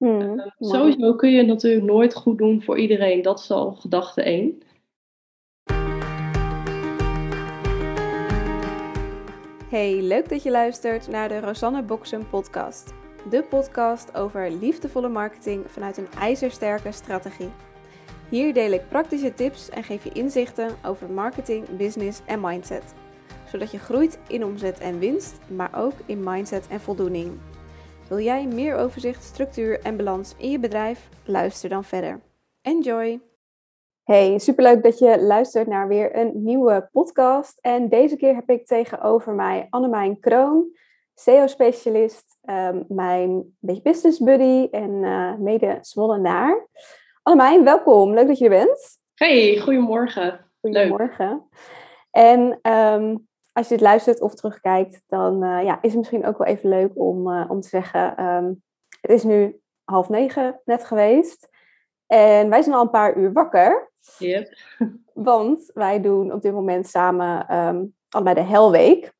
Hmm, uh, sowieso kun je natuurlijk nooit goed doen voor iedereen. Dat is al gedachte één. Hey, leuk dat je luistert naar de Rosanne Boksen podcast. De podcast over liefdevolle marketing vanuit een ijzersterke strategie. Hier deel ik praktische tips en geef je inzichten over marketing, business en mindset. Zodat je groeit in omzet en winst, maar ook in mindset en voldoening. Wil jij meer overzicht, structuur en balans in je bedrijf? Luister dan verder. Enjoy! Hey, superleuk dat je luistert naar weer een nieuwe podcast. En deze keer heb ik tegenover mij Annemijn Kroon, SEO-specialist, um, mijn beetje business buddy en uh, mede Zwollenaar. Annemijn, welkom. Leuk dat je er bent. Hey, goedemorgen. Goedemorgen. En um, als je dit luistert of terugkijkt, dan uh, ja, is het misschien ook wel even leuk om, uh, om te zeggen: um, het is nu half negen net geweest. En wij zijn al een paar uur wakker. Yep. Want wij doen op dit moment samen um, allebei de Helweek.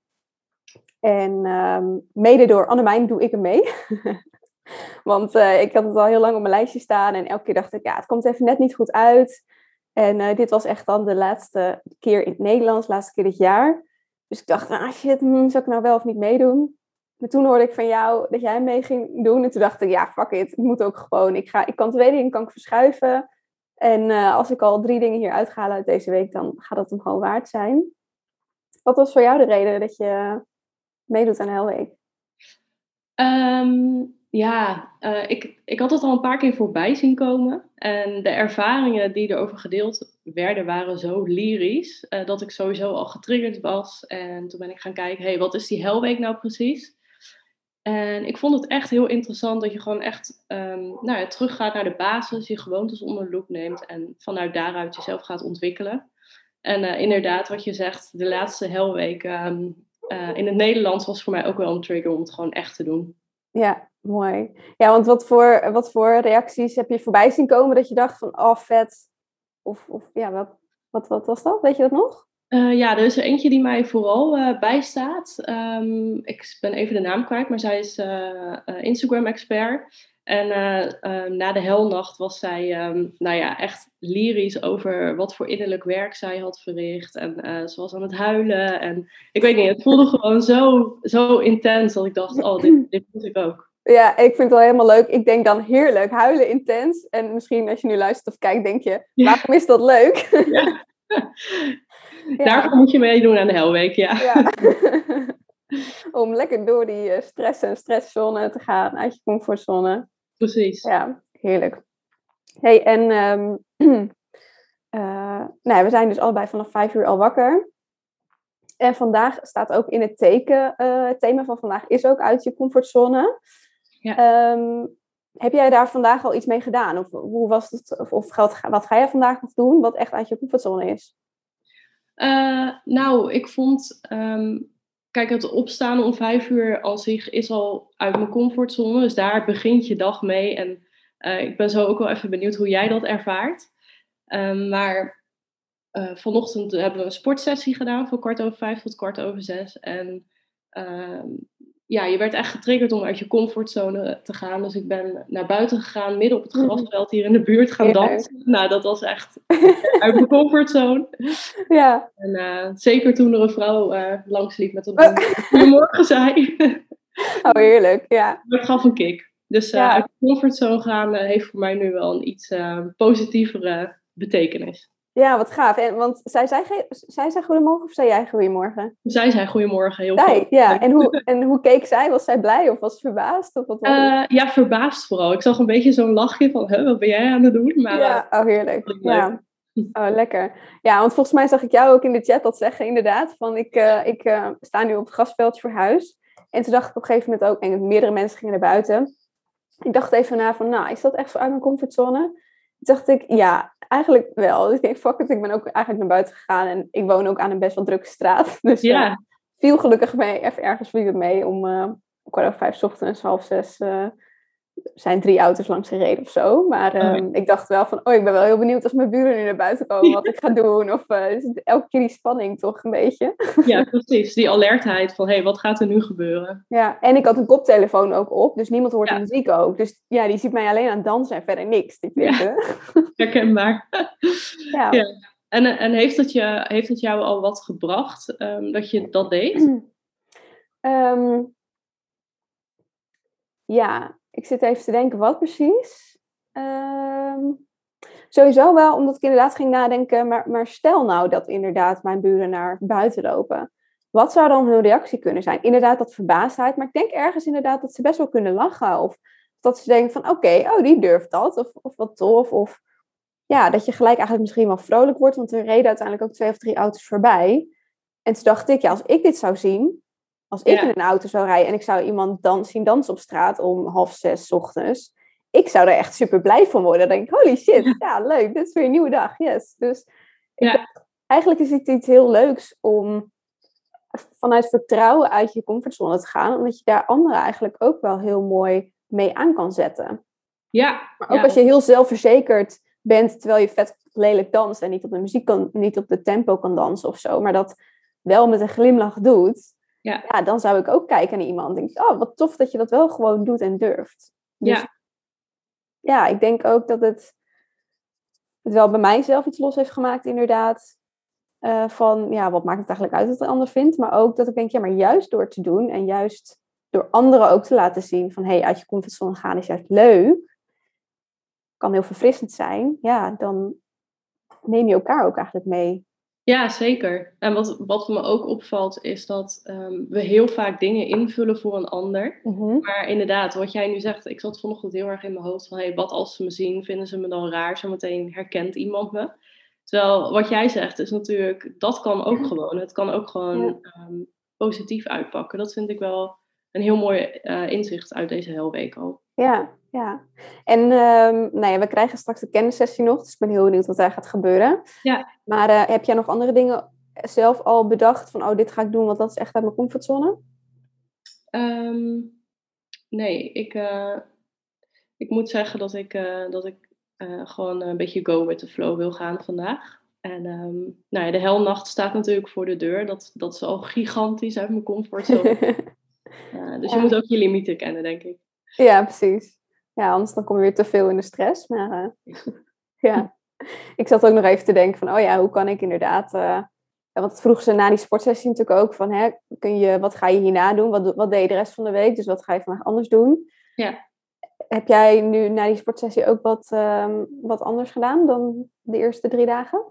En um, mede door Annemijn doe ik er mee. Want uh, ik had het al heel lang op mijn lijstje staan. En elke keer dacht ik, ja, het komt even net niet goed uit. En uh, dit was echt dan de laatste keer in het Nederlands, laatste keer dit jaar. Dus ik dacht, ah shit, hmm, zou ik nou wel of niet meedoen? Maar toen hoorde ik van jou dat jij mee ging doen. En toen dacht ik, ja, fuck it. Ik moet ook gewoon. Ik, ga, ik kan twee dingen kan ik verschuiven. En uh, als ik al drie dingen hier uitga uit deze week, dan gaat dat hem gewoon waard zijn. Wat was voor jou de reden dat je meedoet aan Helweek? Um, ja, uh, ik, ik had het al een paar keer voorbij zien komen. En de ervaringen die erover gedeeld werden, waren zo lyrisch. Uh, dat ik sowieso al getriggerd was. En toen ben ik gaan kijken, hey, wat is die Helweek nou precies? En ik vond het echt heel interessant dat je gewoon echt um, nou ja, teruggaat naar de basis, je gewoontes onder de loep neemt en vanuit daaruit jezelf gaat ontwikkelen. En uh, inderdaad, wat je zegt, de laatste helweek um, uh, in het Nederlands was voor mij ook wel een trigger om het gewoon echt te doen. Ja, mooi. Ja, want wat voor, wat voor reacties heb je voorbij zien komen dat je dacht van, oh vet, of, of ja, wat, wat, wat was dat? Weet je dat nog? Uh, ja, er is er eentje die mij vooral uh, bijstaat. Um, ik ben even de naam kwijt, maar zij is uh, Instagram-expert. En na de helnacht was zij um, nou ja, echt lyrisch over wat voor innerlijk werk zij had verricht. En ze was aan het huilen. En ik weet niet, het voelde gewoon zo, zo intens dat ik dacht, oh, dit, dit ik ook. Ja, ik vind het wel helemaal leuk. Ik denk dan heerlijk, huilen intens. En misschien als je nu luistert of kijkt, denk je, waarom is dat leuk? Ja. Ja. Daarvoor moet je meedoen aan de Helweek, ja. ja. Om lekker door die stress en stresszone te gaan, uit je comfortzone. Precies. Ja, heerlijk. hey, en um, uh, nou, we zijn dus allebei vanaf vijf uur al wakker. En vandaag staat ook in het teken, uh, het thema van vandaag is ook uit je comfortzone. Ja. Um, heb jij daar vandaag al iets mee gedaan? Of hoe was het? Of, of wat, wat ga jij vandaag nog doen wat echt uit je comfortzone is? Uh, nou, ik vond. Um, kijk, het opstaan om vijf uur al zich is al uit mijn comfortzone. Dus daar begint je dag mee. En uh, ik ben zo ook wel even benieuwd hoe jij dat ervaart. Um, maar uh, vanochtend hebben we een sportsessie gedaan van kwart over vijf tot kwart over zes. En ja, je werd echt getriggerd om uit je comfortzone te gaan. Dus ik ben naar buiten gegaan, midden op het mhm. grasveld hier in de buurt gaan dansen. Nou, dat was echt uit mijn comfortzone. Ja. En uh, zeker toen er een vrouw uh, langsliep met een goedemorgen zei. oh, heerlijk, ja. Dat gaf een kick. Dus uh, ja. uit de comfortzone gaan heeft voor mij nu wel een iets positievere betekenis. Ja, wat gaaf. En, want zij zei, zij zei goedemorgen of zei jij goedemorgen? Zij zei goedemorgen, heel zij, Ja, en hoe, en hoe keek zij? Was zij blij of was ze verbaasd? Of wat uh, ja, verbaasd vooral. Ik zag een beetje zo'n lachje van, huh, wat ben jij aan het doen? Maar, ja, oh heerlijk. Ja. Oh, lekker. Ja, want volgens mij zag ik jou ook in de chat dat zeggen, inderdaad. Van ik, uh, ik uh, sta nu op het grasveldje voor huis. En toen dacht ik op een gegeven moment ook, en meerdere mensen gingen naar buiten. Ik dacht even na van, nou, is dat echt zo uit mijn comfortzone? Toen dacht ik, ja, eigenlijk wel. Dus ik denk, fuck it, ik ben ook eigenlijk naar buiten gegaan. En ik woon ook aan een best wel drukke straat. Dus ja. Uh, viel gelukkig mee, even ergens viel het mee om uh, kwart over vijf ochtends, half zes, uh, zijn drie auto's langs gereden of zo. Maar Oh, ja. ehm, ik dacht wel van, oh, ik ben wel heel benieuwd als mijn buren nu naar buiten komen, wat ik ga doen. Of eh, is het elke keer die spanning toch een beetje. Ja, precies. Die alertheid van, hé, hey, wat gaat er nu gebeuren? Ja, en ik had een koptelefoon ook op, dus niemand hoort Ja. de muziek ook. Dus ja, die ziet mij alleen aan het dansen en verder niks. Ik denk, Ja. eh, Herkenbaar. ja. Ja. En, en heeft, het je, heeft het jou al wat gebracht ehm, dat je dat deed? Ehm, ja, ik zit even te denken, wat precies? Ehm, sowieso wel, omdat ik inderdaad ging nadenken, maar, maar stel nou dat inderdaad mijn buren naar buiten lopen. Wat zou dan hun reactie kunnen zijn? Inderdaad, dat verbaasdheid, maar ik denk ergens inderdaad dat ze best wel kunnen lachen. Of dat ze denken van, oké, oh, die durft dat. Of, of wat tof. Of ja, dat je gelijk eigenlijk misschien wel vrolijk wordt, want er reden uiteindelijk ook twee of drie auto's voorbij. En toen dacht ik, ja, als ik dit zou zien, als ik Ja. in een auto zou rijden en ik zou iemand dan zien dansen op straat om half zes 's ochtends, ik zou er echt super blij van worden. Dan denk ik, holy shit, ja, leuk, dit is weer een nieuwe dag, yes. Dus ik Ja. dacht, eigenlijk is het iets heel leuks om vanuit vertrouwen uit je comfortzone te gaan, omdat je daar anderen eigenlijk ook wel heel mooi mee aan kan zetten. Ja. Maar ook als je heel zelfverzekerd bent, terwijl je vet lelijk danst en niet op de muziek kan, niet op de tempo kan dansen of zo, maar dat wel met een glimlach doet, Ja. ja, dan zou ik ook kijken naar iemand en denk, oh, wat tof dat je dat wel gewoon doet en durft. Dus, Ja. ja, ik denk ook dat het, het wel bij mijzelf iets los heeft gemaakt, inderdaad. eh, van, ja, wat maakt het eigenlijk uit wat de ander vindt? Maar ook dat ik denk, ja, maar juist door te doen en juist door anderen ook te laten zien van, hé, hey, uit je comfortzone gaan is juist leuk kan heel verfrissend zijn, ja, dan neem je elkaar ook eigenlijk mee. Ja, zeker. En wat, wat me ook opvalt is dat ehm, we heel vaak dingen invullen voor een ander. Maar inderdaad, wat jij nu zegt, ik zat vanochtend heel erg in mijn hoofd van, hey, wat als ze me zien, vinden ze me dan raar? Zometeen herkent iemand me. Terwijl wat jij zegt is natuurlijk, dat kan ook gewoon. Het kan ook gewoon Ja. ehm, positief uitpakken. Dat vind ik wel een heel mooi eh, inzicht uit deze helweek al. Ja, ja. En ehm, nou ja, we krijgen straks de kennissessie nog, dus ik ben heel benieuwd wat daar gaat gebeuren. Ja. Maar eh, heb jij nog andere dingen zelf al bedacht van, oh, dit ga ik doen, want dat is echt uit mijn comfortzone? Ehm, nee, ik, eh, ik moet zeggen dat ik, eh, dat ik gewoon een beetje go with the flow wil gaan vandaag. En ehm, nou ja, de helnacht staat natuurlijk voor de deur. Dat, dat is al gigantisch uit mijn comfortzone. Dus je moet ook je limieten kennen, denk ik. Ja, precies. Ja, anders dan kom je weer te veel in de stress. Maar eh, ja, ik zat ook nog even te denken van, oh ja, hoe kan ik inderdaad... ja, want vroeg ze na die sportsessie natuurlijk ook van, hè, kun je, wat ga je hierna doen? Wat, wat deed je de rest van de week? Dus wat ga je vandaag anders doen? Ja. Heb jij nu na die sportsessie ook wat, ehm, wat anders gedaan dan de eerste drie dagen?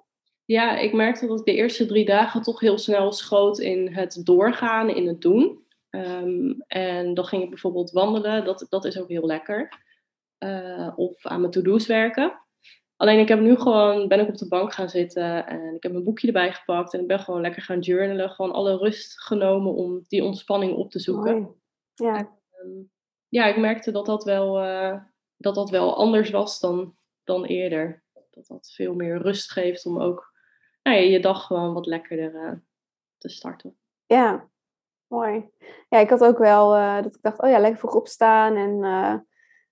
Ja, ik merkte dat ik de eerste drie dagen toch heel snel schoot in het doorgaan, in het doen. Ehm, en dan ging ik bijvoorbeeld wandelen, dat, dat is ook heel lekker. Eh, of aan mijn to-do's werken. Alleen ik heb nu gewoon, ben ik op de bank gaan zitten en ik heb mijn boekje erbij gepakt en ik ben gewoon lekker gaan journalen. Gewoon alle rust genomen om die ontspanning op te zoeken. Mooi. Ja, Ehm, ja, ik merkte dat dat wel, eh, dat dat wel anders was dan, dan eerder. Dat dat veel meer rust geeft om ook nou ja, je dag gewoon wat lekkerder eh, te starten. ja, mooi. Ja, ik had ook wel eh, dat ik dacht, oh ja, lekker vroeg opstaan. En eh,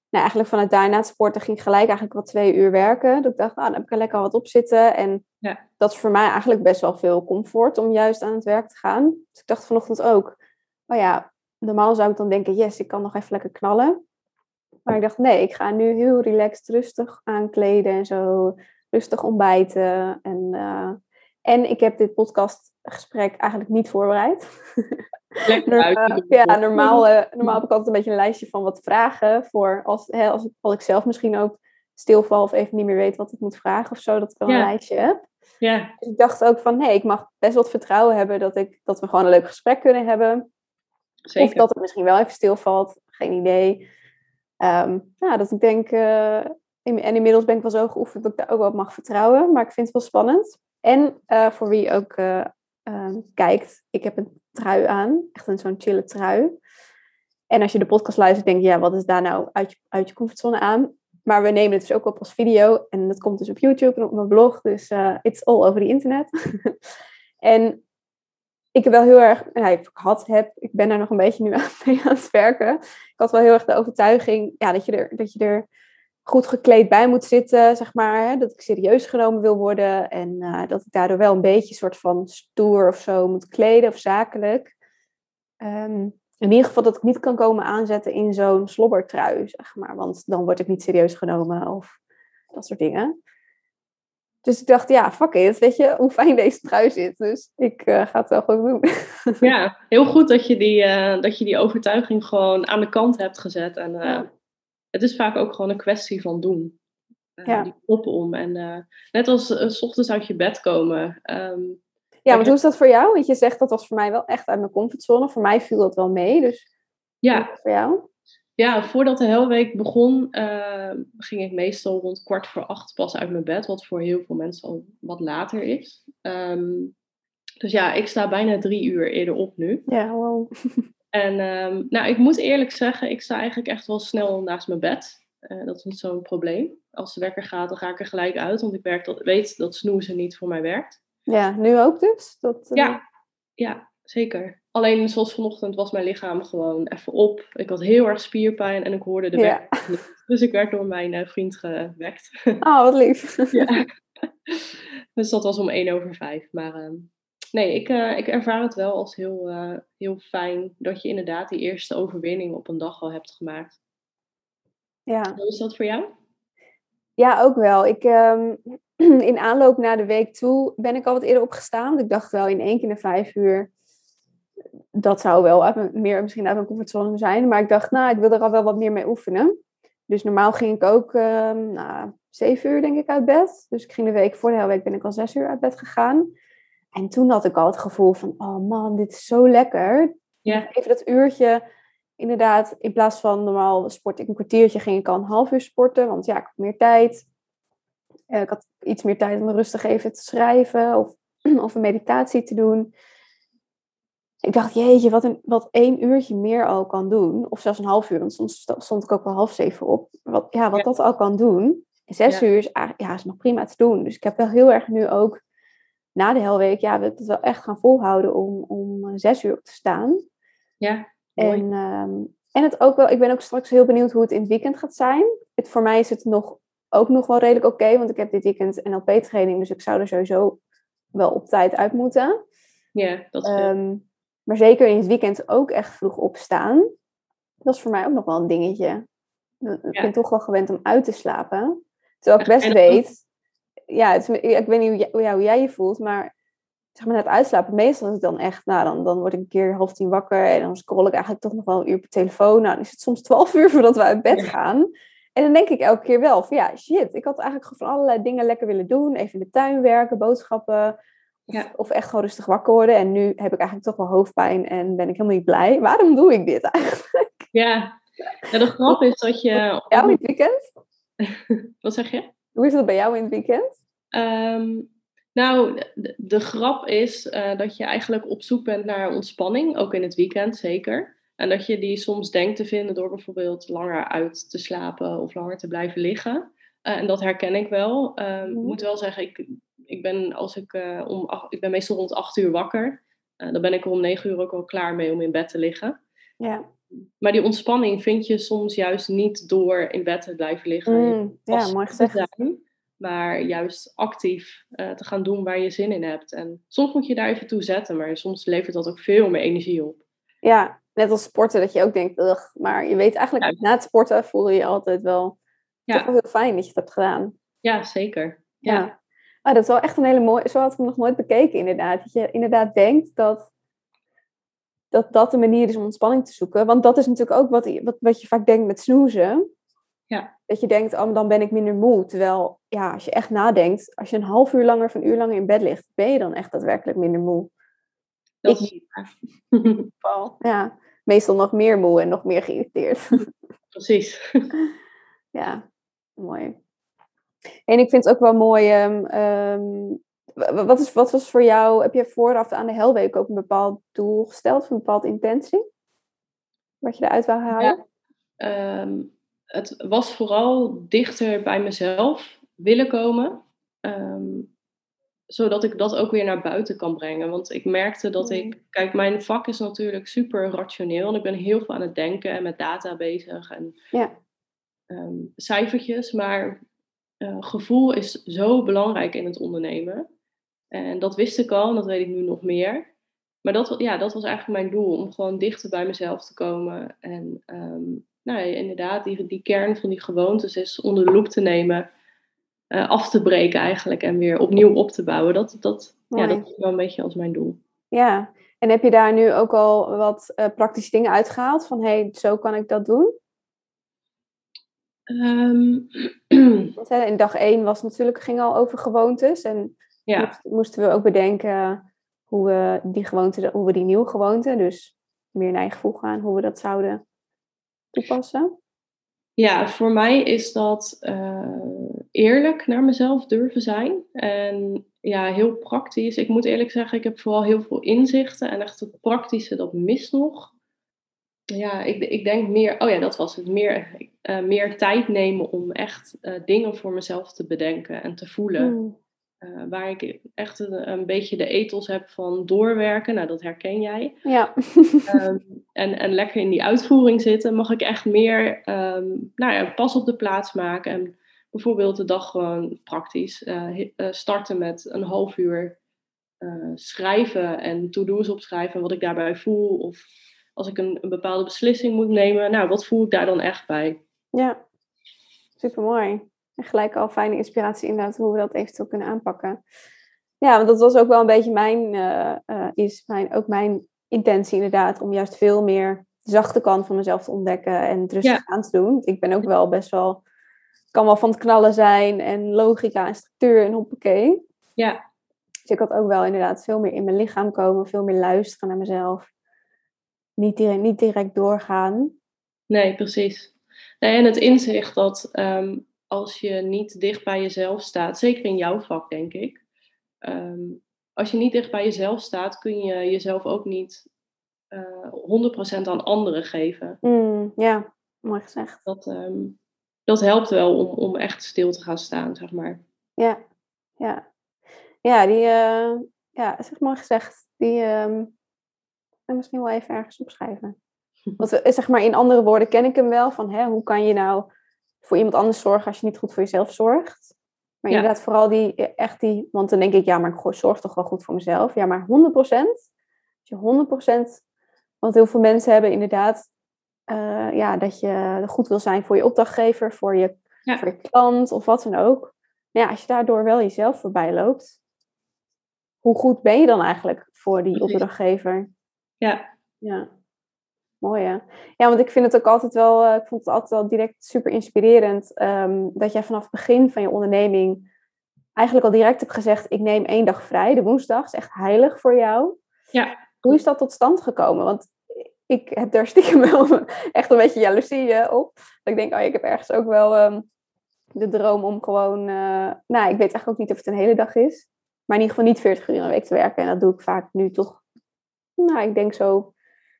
nou, eigenlijk vanuit daar na het sporten ging gelijk eigenlijk wel twee uur werken. Dat ik dacht, nou, dan heb ik er lekker wat op zitten. En Ja. dat is voor mij eigenlijk best wel veel comfort om juist aan het werk te gaan. Dus ik dacht vanochtend ook, oh ja, normaal zou ik dan denken, yes, ik kan nog even lekker knallen. Maar ik dacht, nee, ik ga nu heel relaxed, rustig aankleden en zo. Rustig ontbijten. En, eh, en ik heb dit podcastgesprek eigenlijk niet voorbereid. Lekker eh, ja, normaal, eh, normaal heb ik altijd een beetje een lijstje van wat vragen. Voor als, hè, als, ik, als ik zelf misschien ook stilval of even niet meer weet wat ik moet vragen of zo. Dat ik dan een lijstje heb. Ja, Dus ik dacht ook van, nee, ik mag best wat vertrouwen hebben dat, ik, dat we gewoon een leuk gesprek kunnen hebben. Of dat het misschien wel even stilvalt. Geen idee. Ehm ja, dat ik denk... eh, in- en inmiddels ben ik wel zo geoefend dat ik daar ook wel op mag vertrouwen. Maar ik vind het wel spannend. En voor wie ook ehm, kijkt, ik heb een trui aan. Echt een zo'n chille trui. En als je de podcast luistert, denk je, ja, wat is daar nou uit je, uit je comfortzone aan? Maar we nemen het dus ook op als video. En dat komt dus op YouTube en op mijn blog. Dus eh it's all over the internet. en ik heb wel heel erg, ja, ik had, heb, ik ben er nog een beetje nu aan, mee aan het werken. Ik had wel heel erg de overtuiging ja, dat, je er, dat je er goed gekleed bij moet zitten, zeg maar. Hè? Dat ik serieus genomen wil worden. En uh, dat ik daardoor wel een beetje een soort van stoer of zo moet kleden of zakelijk. Um, in ieder geval dat ik niet kan komen aanzetten in zo'n slobbertrui, zeg maar. Want dan word ik niet serieus genomen of dat soort dingen. Dus ik dacht, ja, fuck it, weet je, hoe fijn deze trui zit. Dus ik uh, ga het wel gewoon doen. Ja, heel goed dat je die, uh, dat je die overtuiging gewoon aan de kant hebt gezet. En ja. Het is vaak ook gewoon een kwestie van doen. Ja. Die kop om. En net als s ochtends uit je bed komen. Um, ja, maar hoe is dat voor jou? Want je zegt dat was voor mij wel echt uit mijn comfortzone. Voor mij viel dat wel mee. Dus ja. voor jou? Ja, voordat de helweek begon, uh, ging ik meestal rond kwart voor acht pas uit mijn bed. Wat voor heel veel mensen al wat later is. Um, dus ja, ik sta bijna drie uur eerder op nu. Ja, wow. En um, nou, ik moet eerlijk zeggen, ik sta eigenlijk echt wel snel naast mijn bed. Uh, dat is niet zo'n probleem. Als de wekker gaat, dan ga ik er gelijk uit. Want ik werk dat, weet dat snoezen niet voor mij werkt. Ja, nu ook dus? Dat, uh... ja, ja, zeker. Alleen zoals vanochtend was mijn lichaam gewoon even op. Ik had heel erg spierpijn en ik hoorde de ja. wekker. Dus ik werd door mijn uh, vriend gewekt. Oh, wat lief. ja. Dus dat was om één over vijf. Maar uh, nee, ik, uh, ik ervaar het wel als heel, heel fijn dat je inderdaad die eerste overwinning op een dag al hebt gemaakt. Ja. Hoe is dat voor jou? Ja, ook wel. Ik, um, in aanloop naar de week toe ben ik al wat eerder opgestaan. Ik dacht wel in één keer na vijf uur. Dat zou wel uit mijn, meer misschien uit mijn comfortzone zijn. Maar ik dacht, nou, ik wil er al wel wat meer mee oefenen. Dus normaal ging ik ook um, nou, zeven uur denk ik uit bed. Dus ik ging de week voor de hele week ben ik al zes uur uit bed gegaan. En toen had ik al het gevoel van, oh man, dit is zo lekker. Ja. Even dat uurtje inderdaad, in plaats van normaal sport ik een kwartiertje, ging ik al een half uur sporten. Want ja, ik had meer tijd. Uh, ik had iets meer tijd om rustig even te schrijven of, of een meditatie te doen. Ik dacht, jeetje, wat, een, wat één uurtje meer al kan doen. Of zelfs een half uur, want soms stond ik ook wel half zeven op. Wat, ja, wat ja. dat al kan doen. Zes ja. uur is, ja, is nog prima te doen. Dus ik heb wel heel erg nu ook na de helweek, ja, we het wel echt gaan volhouden om, om zes uur op te staan. Ja. En, um, en het ook wel, ik ben ook straks heel benieuwd hoe het in het weekend gaat zijn. Het, voor mij is het nog, ook nog wel redelijk oké, okay, want ik heb dit weekend NLP-training, dus ik zou er sowieso wel op tijd uit moeten. Ja, dat is um, Maar zeker in het weekend ook echt vroeg opstaan. Dat is voor mij ook nog wel een dingetje. Ik ja. ben toch wel gewend om uit te slapen. Terwijl ik best weet, ja, het, ik weet niet hoe jij, ja, hoe jij je voelt, maar zeg maar, na het uitslapen, meestal is het dan echt, nou, dan, dan word ik een keer half tien wakker en dan scroll ik eigenlijk toch nog wel een uur per telefoon. Nou, dan is het soms twaalf uur voordat we uit bed gaan. En dan denk ik elke keer wel van, ja, shit, ik had eigenlijk van allerlei dingen lekker willen doen. Even in de tuin werken, boodschappen. Of, ja. of echt gewoon rustig wakker worden. En nu heb ik eigenlijk toch wel hoofdpijn en ben ik helemaal niet blij. Waarom doe ik dit eigenlijk? Ja, ja de grap is dat je... Het weekend? Wat zeg je? Hoe is dat bij jou in het weekend? Um, nou, de, de, grap is uh, dat je eigenlijk op zoek bent naar ontspanning, ook in het weekend zeker. En dat je die soms denkt te vinden door bijvoorbeeld langer uit te slapen of langer te blijven liggen. Uh, en dat herken ik wel. Uh, ik moet wel zeggen, ik, ik, ben, als ik, uh, om, ach, ik ben meestal rond 8 uur wakker. dan ben ik er om 9 uur ook al klaar mee om in bed te liggen. Ja. Maar die ontspanning vind je soms juist niet door in bed te blijven liggen. Mm, ja, mooi gezegd. Zijn, maar juist actief uh, te gaan doen waar je zin in hebt. En soms moet je daar even toe zetten, maar soms levert dat ook veel meer energie op. Ja, net als sporten, dat je ook denkt, ugh, maar je weet eigenlijk, ja. na het sporten voel je je altijd wel, ja. toch heel fijn dat je het hebt gedaan. Ja, zeker. Ja. ja. Ah, dat is wel echt een hele mooie, zo had ik hem nog nooit bekeken inderdaad. Dat je inderdaad denkt dat dat, dat de manier is om ontspanning te zoeken. Want dat is natuurlijk ook wat, wat, wat je vaak denkt met snoezen. Ja. Dat je denkt, oh, dan ben ik minder moe. Terwijl, ja, als je echt nadenkt, als je een half uur langer of een uur langer in bed ligt, ben je dan echt daadwerkelijk minder moe. Dat ik, is ja, meestal nog meer moe en nog meer geïrriteerd. Precies. ja, mooi. En ik vind het ook wel mooi. Um, um, wat, is, wat was voor jou, heb je vooraf aan de helweek ook een bepaald doel gesteld, of een bepaalde intentie? Wat je eruit wou halen? Ja, um, het was vooral dichter bij mezelf willen komen. Um, zodat ik dat ook weer naar buiten kan brengen. Want ik merkte dat ik, kijk, mijn vak is natuurlijk super rationeel en ik ben heel veel aan het denken en met data bezig en Ja. ehm, cijfertjes, maar eh, gevoel is zo belangrijk in het ondernemen. En dat wist ik al en dat weet ik nu nog meer. Maar dat, ja, dat was eigenlijk mijn doel, om gewoon dichter bij mezelf te komen. En ehm, nou ja, inderdaad, die, die kern van die gewoontes is onder de loep te nemen, eh, af te breken eigenlijk en weer opnieuw op te bouwen. Dat, dat, ja, dat is wel een beetje als mijn doel. Ja, en heb je daar nu ook al wat eh, praktische dingen uitgehaald? Van hé, hey, zo kan ik dat doen? Ehm, in dag één was natuurlijk, ging al over gewoontes. En ja. moest- moesten we ook bedenken hoe we die gewoonte, hoe we die nieuwe gewoonte, dus meer naar je gevoel gaan, hoe we dat zouden toepassen. Ja, voor mij is dat eh, eerlijk naar mezelf durven zijn. En ja, heel praktisch. Ik moet eerlijk zeggen, ik heb vooral heel veel inzichten. En echt het praktische, dat mist nog. Ja, ik, ik denk meer, oh ja, dat was het. Meer, eh, meer tijd nemen om echt eh, dingen voor mezelf te bedenken en te voelen. Hmm. Eh, waar ik echt een, een beetje de ethos heb van doorwerken. Nou, dat herken jij. Ja. Ehm, en, en lekker in die uitvoering zitten, mag ik echt meer ehm, nou ja, pas op de plaats maken. En bijvoorbeeld de dag gewoon praktisch eh, eh, starten met een half uur schrijven en to-do's opschrijven. Wat ik daarbij voel. Of als ik een, een bepaalde beslissing moet nemen, nou, wat voel ik daar dan echt bij? ja, super mooi. En gelijk al fijne inspiratie inderdaad hoe we dat eventueel kunnen aanpakken. Ja, want dat was ook wel een beetje mijn, eh, eh, is mijn, ook mijn intentie inderdaad, om juist veel meer de zachte kant van mezelf te ontdekken en het rustig Ja. aan te doen. Ik ben ook wel best wel, kan wel van het knallen zijn en logica en structuur en hoppakee. Ja, Dus ik had ook wel inderdaad veel meer in mijn lichaam komen, veel meer luisteren naar mezelf. Niet direct, niet direct doorgaan. nee, precies. Nee, en het inzicht dat ehm, als je niet dicht bij jezelf staat, zeker in jouw vak, denk ik. ehm, als je niet dicht bij jezelf staat, kun je jezelf ook niet eh 100% aan anderen geven. Mm, ja, mooi gezegd. Dat, ehm, dat helpt wel om, om echt stil te gaan staan, zeg maar. Ja, ja. Ja, die, eh, ja, zeg maar gezegd, die ehm kan ik misschien wel even ergens opschrijven. Want eh, zeg maar in andere woorden ken ik hem wel van hè, hoe kan je nou voor iemand anders zorgen als je niet goed voor jezelf zorgt. Maar Ja. inderdaad, vooral die, eh, echt die, want dan denk ik, ja, maar ik zorg toch wel goed voor mezelf. Ja, maar 100%, als je 100%, want heel veel mensen hebben inderdaad, eh, ja, dat je goed wil zijn voor je opdrachtgever, voor je, Ja. voor je klant of wat dan ook. Maar ja, als je daardoor wel jezelf voorbij loopt, hoe goed ben je dan eigenlijk voor die opdrachtgever? Ja, Ja, mooi hè. Ja, want ik vind het ook altijd wel, eh, ik vond het altijd wel direct super inspirerend ehm, dat jij vanaf het begin van je onderneming eigenlijk al direct hebt gezegd, ik neem één dag vrij, de woensdag, is echt heilig voor jou. ja, Hoe is dat tot stand gekomen? Want ik heb daar stiekem wel echt een beetje jaloezie eh, op. Dat ik denk, oh, ik heb ergens ook wel ehm, de droom om gewoon, eh, nou, ik weet eigenlijk ook niet of het een hele dag is, maar in ieder geval niet 40 uur in een week te werken. En dat doe ik vaak nu toch, nou, ik denk zo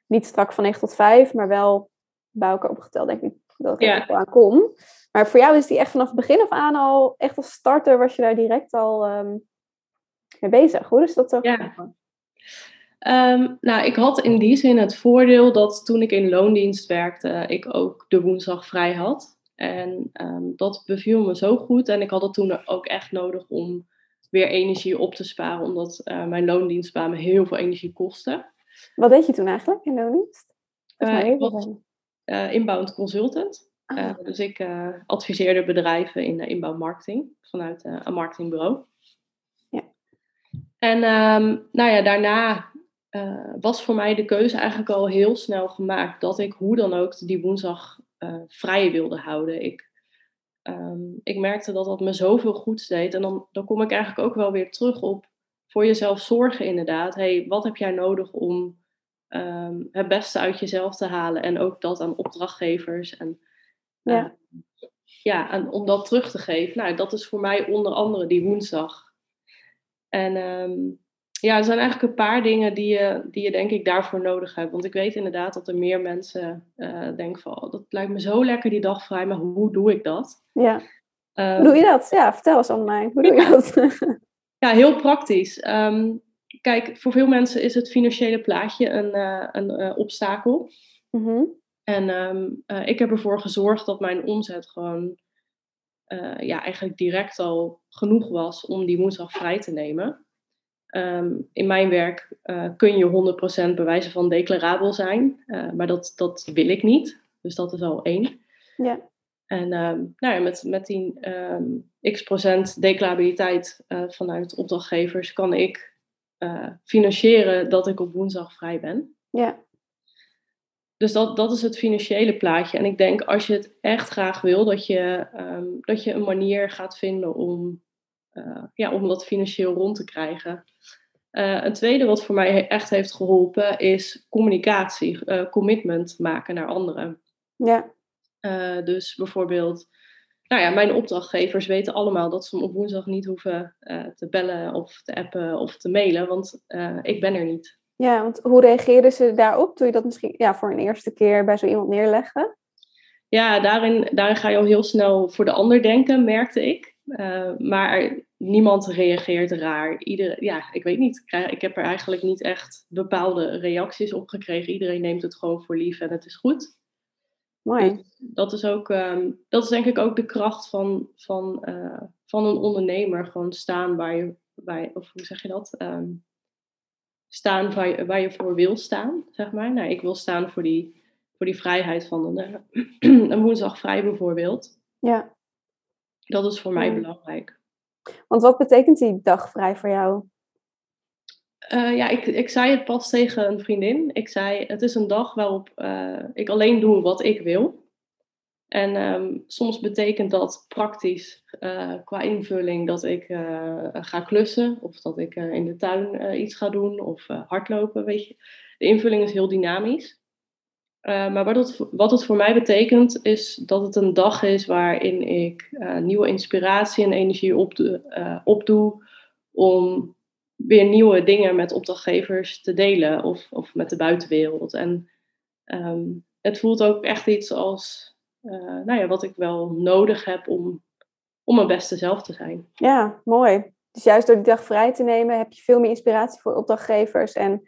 niet strak van 9 tot 5, maar wel bij elkaar opgeteld, denk ik dat ik Ja. er wel aan kom. Maar voor jou is die echt vanaf het begin af aan al, echt als starter was je daar direct al ehm, mee bezig. Hoe is dat zo Ja. Ehm, nou, ik had in die zin het voordeel dat toen ik in loondienst werkte, ik ook de woensdag vrij had. En ehm, dat beviel me zo goed. En ik had het toen ook echt nodig om weer energie op te sparen, omdat eh, mijn loondienstbaan me heel veel energie kostte. Wat deed je toen eigenlijk in loondienst? Eh, ik was eh, inbound consultant. Ah, Eh, dus ik adviseerde bedrijven in de inbound marketing vanuit een marketingbureau. Ja. En ehm, nou ja, daarna was voor mij de keuze eigenlijk al heel snel gemaakt dat ik hoe dan ook die woensdag vrij wilde houden. Ik, ehm, ik merkte dat dat me zoveel goeds deed. En dan, dan kom ik eigenlijk ook wel weer terug op voor jezelf zorgen inderdaad. hey, wat heb jij nodig om ehm, het beste uit jezelf te halen? En ook dat aan opdrachtgevers. En Ja. ja, en om dat terug te geven. Nou, dat is voor mij onder andere die woensdag. En ehm, ja, er zijn eigenlijk een paar dingen die je, die je denk ik daarvoor nodig hebt. Want ik weet inderdaad dat er meer mensen eh, denken van... Oh, dat lijkt me zo lekker die dag vrij, maar hoe doe ik dat? ja. Ehm, Hoe doe je dat? Ja, vertel eens aan mij. Hoe doe je dat? Ja, heel praktisch. Ehm, kijk, voor veel mensen is het financiële plaatje een, uh, een uh, obstakel. Mhm. En ehm, uh, ik heb ervoor gezorgd dat mijn omzet gewoon ja, eigenlijk direct al genoeg was om die woensdag vrij te nemen. Um, in mijn werk kun je 100% bewijzen van declarabel zijn, maar dat, dat wil ik niet. Dus dat is al één. Ja. En um, nou ja, met, met die um, x procent declarabiliteit uh, vanuit opdrachtgevers kan ik uh, financieren dat ik op woensdag vrij ben. Ja. Dus dat, dat is het financiële plaatje. En ik denk als je het echt graag wil, dat je, um, dat je een manier gaat vinden om, uh, ja, om dat financieel rond te krijgen. een tweede wat voor mij echt heeft geholpen is communicatie, commitment maken naar anderen. Ja. Uh, dus bijvoorbeeld, nou ja, mijn opdrachtgevers weten allemaal dat ze me op woensdag niet hoeven uh, te bellen of te appen of te mailen, want uh, ik ben er niet. Ja, want hoe reageerden ze daarop toen je dat misschien ja, voor een eerste keer bij zo iemand neerlegde? Ja, daarin, daarin ga je al heel snel voor de ander denken, merkte ik. maar niemand reageert raar. Ieder, ja, ik weet niet. Ik heb er eigenlijk niet echt bepaalde reacties op gekregen. Iedereen neemt het gewoon voor lief en het is goed. Mooi. Dus dat is ook, um, dat is denk ik ook de kracht van, van, uh, van een ondernemer. Gewoon staan waar je, waar, of hoe zeg je dat? Um, staan waar je, waar je voor wil staan, zeg maar. Nou, ik wil staan voor die, voor die vrijheid van een, een woensdag vrij bijvoorbeeld. Ja. Dat is voor mij Ja. belangrijk. Want wat betekent die dag vrij voor jou? Uh, ja, ik, ik zei het pas tegen een vriendin. Ik zei, het is een dag waarop uh, ik alleen doe wat ik wil. En um, soms betekent dat praktisch uh, qua invulling dat ik ga klussen. Of dat ik in de tuin iets ga doen of hardlopen, weet je. De invulling is heel dynamisch. maar wat het, wat het voor mij betekent is dat het een dag is waarin ik nieuwe inspiratie en energie opdoe, opdoe om weer nieuwe dingen met opdrachtgevers te delen of, of met de buitenwereld. En um, het voelt ook echt iets als uh, nou ja, wat ik wel nodig heb om, om mijn beste zelf te zijn. Ja, mooi. Dus juist door die dag vrij te nemen heb je veel meer inspiratie voor opdrachtgevers. En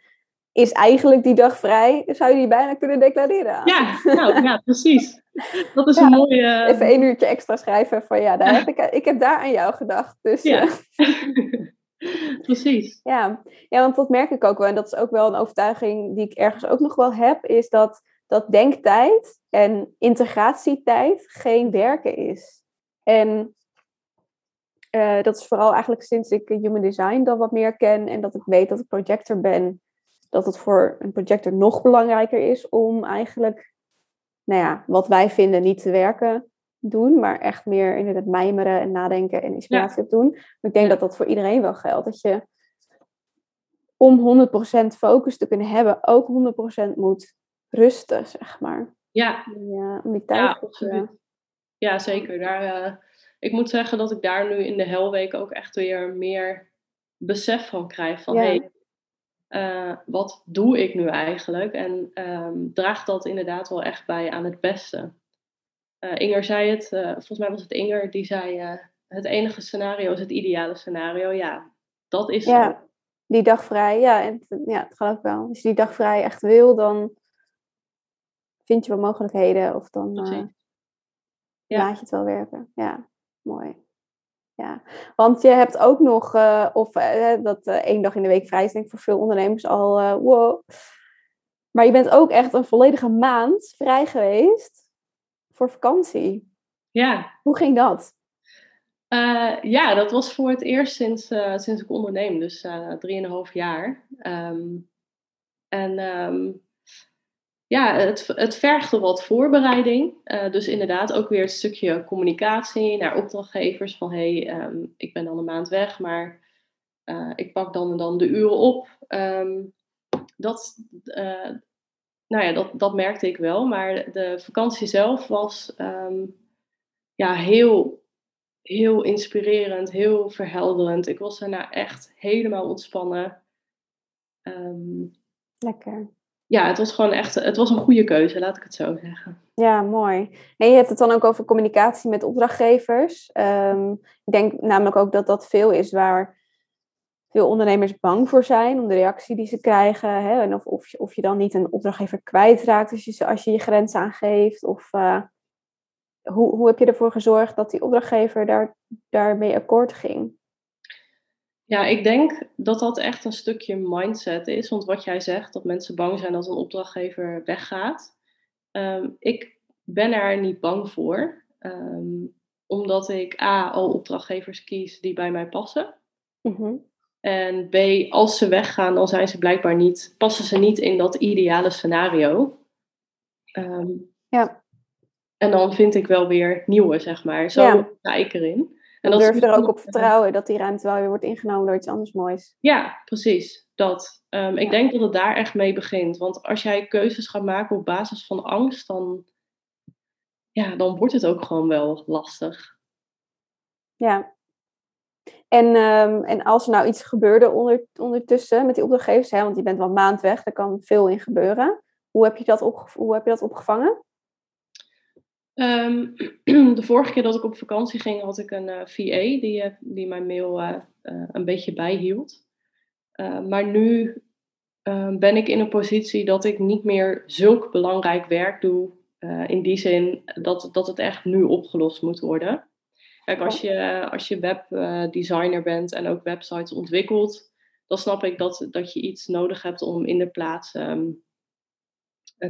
is eigenlijk die dag vrij, zou je die bijna kunnen declareren. Ja, nou, ja precies. Dat is ja, een mooie... Even één uurtje extra schrijven van ja, daar heb ik, ik heb daar aan jou gedacht. Dus, ja. Precies. Ja. ja, want dat merk ik ook wel. En dat is ook wel een overtuiging die ik ergens ook nog wel heb. Is dat, dat denktijd en integratietijd geen werken is. En uh, dat is vooral eigenlijk sinds ik human design dan wat meer ken. En dat ik weet dat ik projector ben. Dat het voor een projector nog belangrijker is om eigenlijk, nou ja, wat wij vinden niet te werken doen, maar echt meer inderdaad mijmeren en nadenken en inspiratie ja. op doen. Ik denk dat dat voor iedereen wel geldt. Dat je om 100% focus te kunnen hebben, ook 100% moet rusten, zeg maar. Ja. Ja, om die tijd ja, te... Ja, zeker. Daar, uh, ik moet zeggen dat ik daar nu in de helweek ook echt weer meer besef van krijg. Van, Ja. hey, uh, wat doe ik nu eigenlijk? En um, draagt dat inderdaad wel echt bij aan het beste? Uh, Inger zei het, uh, volgens mij was het Inger, die zei: uh, Het enige scenario is het ideale scenario. Ja, dat is Ja, zo. die dag vrij, ja, en, ja, dat geloof ik wel. Als je die dag vrij echt wil, dan vind je wel mogelijkheden of dan eh. Ja. laat je het wel werken. Ja, mooi. Ja, want je hebt ook nog, eh, of eh, dat eh, één dag in de week vrij is, denk ik voor veel ondernemers al eh, wow. Maar je bent ook echt een volledige maand vrij geweest voor vakantie. Ja. Hoe ging dat? Uh, ja, dat was voor het eerst sinds, uh, sinds ik onderneem, dus uh, drieënhalf jaar. Um, en um, ja, het, het vergde wat voorbereiding. Dus inderdaad ook weer een stukje communicatie naar opdrachtgevers. Van hé, hey, um, ik ben dan een maand weg, maar ik pak dan en dan de uren op. Dat, nou ja, dat, dat merkte ik wel. Maar de vakantie zelf was um, ja, heel, heel inspirerend, heel verhelderend. Ik was daarna echt helemaal ontspannen. Um, Lekker ja, het was gewoon echt, het was een goede keuze, laat ik het zo zeggen. Ja, mooi. En je hebt het dan ook over communicatie met opdrachtgevers. Um, ik denk namelijk ook dat dat veel is waar veel ondernemers bang voor zijn om de reactie die ze krijgen. Hè? En of, of, je, of je dan niet een opdrachtgever kwijtraakt als je, als je je grens aangeeft. Of uh, hoe, hoe heb je ervoor gezorgd dat die opdrachtgever daar, daarmee akkoord ging? Ja, ik denk dat dat echt een stukje mindset is. Want wat jij zegt, dat mensen bang zijn dat een opdrachtgever weggaat. Um, ik ben er niet bang voor. Um, omdat ik A, al opdrachtgevers kies die bij mij passen. Mm En B, als ze weggaan, dan zijn ze blijkbaar niet, passen ze niet in dat ideale scenario. Um, ja. En dan vind ik wel weer nieuwe, zeg maar. Zo ja. ga ik erin. En dan durf je er ook op vertrouwen dat die ruimte wel weer wordt ingenomen door iets anders moois. Ja, precies. Dat. Um, ik denk dat het daar echt mee begint. Want als jij keuzes gaat maken op basis van angst, dan, ja, dan wordt het ook gewoon wel lastig. Ja. En, um, en als er nou iets gebeurde onder, ondertussen met die opdrachtgevers, hè, want je bent wel maand weg, daar kan veel in gebeuren. Hoe heb je dat, hoe heb je dat opgevangen? Um, de vorige keer dat ik op vakantie ging, had ik een eh, VA die, uh, die mijn mail uh, een beetje bijhield. maar nu ehm, ben ik in een positie dat ik niet meer zulk belangrijk werk doe. in die zin dat, dat het echt nu opgelost moet worden. Kijk, als je, als je webdesigner bent en ook websites ontwikkelt, dan snap ik dat, dat je iets nodig hebt om in de plaats um,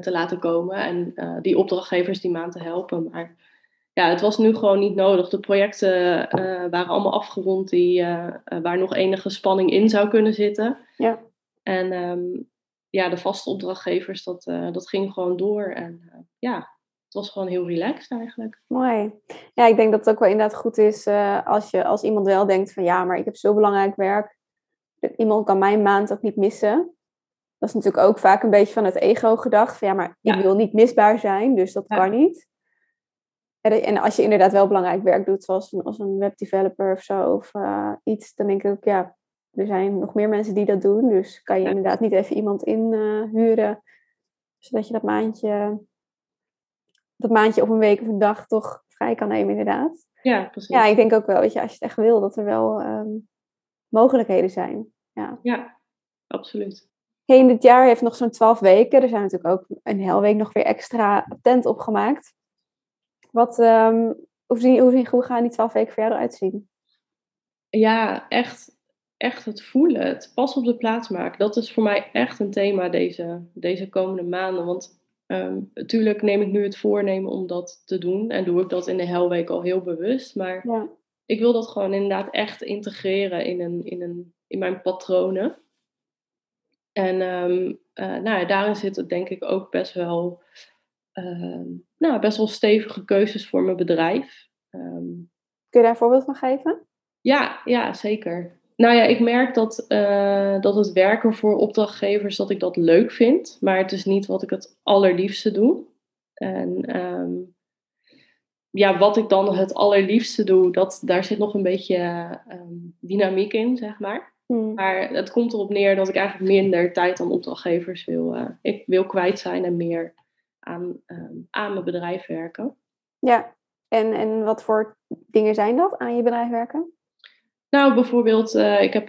te laten komen en uh, die opdrachtgevers die maand te helpen. Maar ja, het was nu gewoon niet nodig. De projecten uh, waren allemaal afgerond die, uh, waar nog enige spanning in zou kunnen zitten. Ja. En um, ja, de vaste opdrachtgevers, dat, dat ging gewoon door. En ja, het was gewoon heel relaxed eigenlijk. Mooi. Ja, ik denk dat het ook wel inderdaad goed is als, je, als iemand wel denkt van ja, maar ik heb zo belangrijk werk. Iemand kan mijn maand ook niet missen. Dat is natuurlijk ook vaak een beetje van het ego gedacht. Van ja, maar ik wil niet misbaar zijn, dus dat kan niet. En als je inderdaad wel belangrijk werk doet, zoals een, als een webdeveloper of zo, of uh, iets, dan denk ik ook, ja, er zijn nog meer mensen die dat doen. Dus kan je inderdaad niet even iemand inhuren, uh, zodat je dat maandje, dat maandje of een week of een dag toch vrij kan nemen, inderdaad. Ja, precies. Ja, ik denk ook wel, weet je, als je het echt wil, dat er wel um, mogelijkheden zijn. Ja, ja absoluut in dit jaar heeft nog zo'n twaalf weken. Er zijn natuurlijk ook een hele week nog weer extra tent opgemaakt. Wat, um, hoe, zien, hoe, hoe gaan die twaalf weken voor jou eruit zien? Ja, echt, echt het voelen, het pas op de plaats maken. Dat is voor mij echt een thema deze, deze komende maanden. Want um, natuurlijk neem ik nu het voornemen om dat te doen. En doe ik dat in de helweek al heel bewust. Maar ja. ik wil dat gewoon inderdaad echt integreren in, een, in, een, in mijn patronen. En um, uh, nou, daarin zitten denk ik ook best wel, uh, nou, best wel stevige keuzes voor mijn bedrijf. Um, Kun je daar een voorbeeld van geven? Ja, ja zeker. Nou ja, ik merk dat, uh, dat het werken voor opdrachtgevers, dat ik dat leuk vind. Maar het is niet wat ik het allerliefste doe. En um, ja, wat ik dan het allerliefste doe, dat, daar zit nog een beetje dynamiek in, zeg maar. Hmm. Maar het komt erop neer dat ik eigenlijk minder tijd aan opdrachtgevers wil, uh, ik wil kwijt zijn en meer aan, uh, aan mijn bedrijf werken. Ja, en, en wat voor dingen zijn dat aan je bedrijf werken? Nou, bijvoorbeeld, uh, ik heb,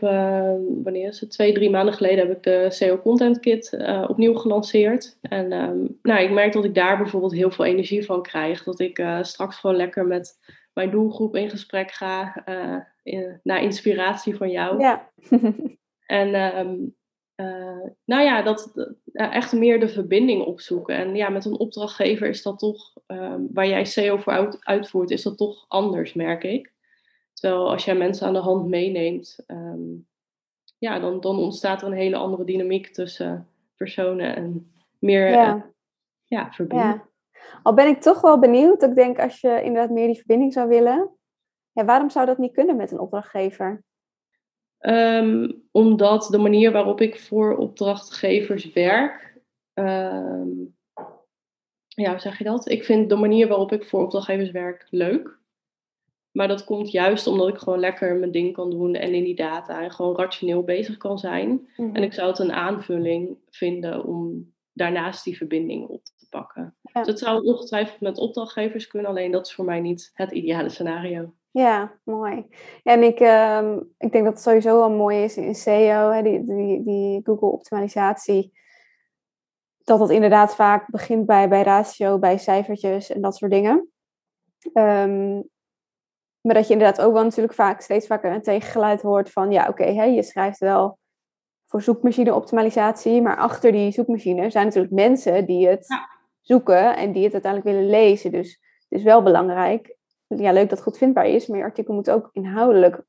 wanneer is het? Twee, drie maanden geleden heb ik de SEO Content Kit opnieuw gelanceerd. En um, nou, ik merk dat ik daar bijvoorbeeld heel veel energie van krijg. Dat ik straks gewoon lekker met mijn doelgroep in gesprek ga naar inspiratie van jou. Ja. en ehm, eh, nou ja, dat, echt meer de verbinding opzoeken. En ja, met een opdrachtgever is dat toch, ehm, waar jij SEO voor uitvoert, is dat toch anders, merk ik. Terwijl als jij mensen aan de hand meeneemt, ehm, ja, dan, dan ontstaat er een hele andere dynamiek tussen personen en meer ja. Uh, ja, verbinding. Ja. Al ben ik toch wel benieuwd. Ik denk als je inderdaad meer die verbinding zou willen. Ja, waarom zou dat niet kunnen met een opdrachtgever? Um, omdat de manier waarop ik voor opdrachtgevers werk. Um, ja, hoe zeg je dat? Ik vind de manier waarop ik voor opdrachtgevers werk leuk. Maar dat komt juist omdat ik gewoon lekker mijn ding kan doen en in die data en gewoon rationeel bezig kan zijn. Mhm. En ik zou het een aanvulling vinden om daarnaast die verbinding op pakken. Dus het zou ongetwijfeld met opdrachtgevers kunnen, alleen dat is voor mij niet het ideale scenario. Ja, mooi. En ik, ehm, ik denk dat het sowieso wel mooi is in SEO, hè, die, die, die Google-optimalisatie. Dat het inderdaad vaak begint bij, bij ratio, bij cijfertjes en dat soort dingen. Um, maar dat je inderdaad ook wel natuurlijk vaak steeds vaker een tegengeluid hoort van ja, oké, okay, je schrijft wel voor zoekmachine-optimalisatie, maar achter die zoekmachine zijn natuurlijk mensen die het zoeken en die het uiteindelijk willen lezen. Dus het is wel belangrijk. Ja, leuk dat het goed vindbaar is, maar je artikel moet ook inhoudelijk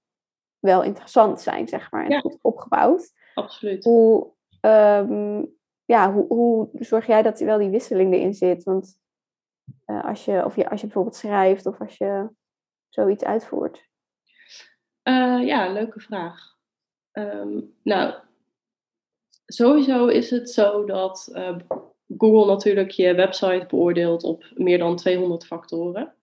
wel interessant zijn, zeg maar, en goed opgebouwd. Absoluut. Hoe, um, ja, hoe, hoe zorg jij dat wel die wisseling erin zit? Want uh, als, je, of je, als je bijvoorbeeld schrijft of als je zoiets uitvoert? Uh, ja, leuke vraag. Um, nou, sowieso is het zo dat uh, Google natuurlijk je website beoordeelt op meer dan 200 factoren.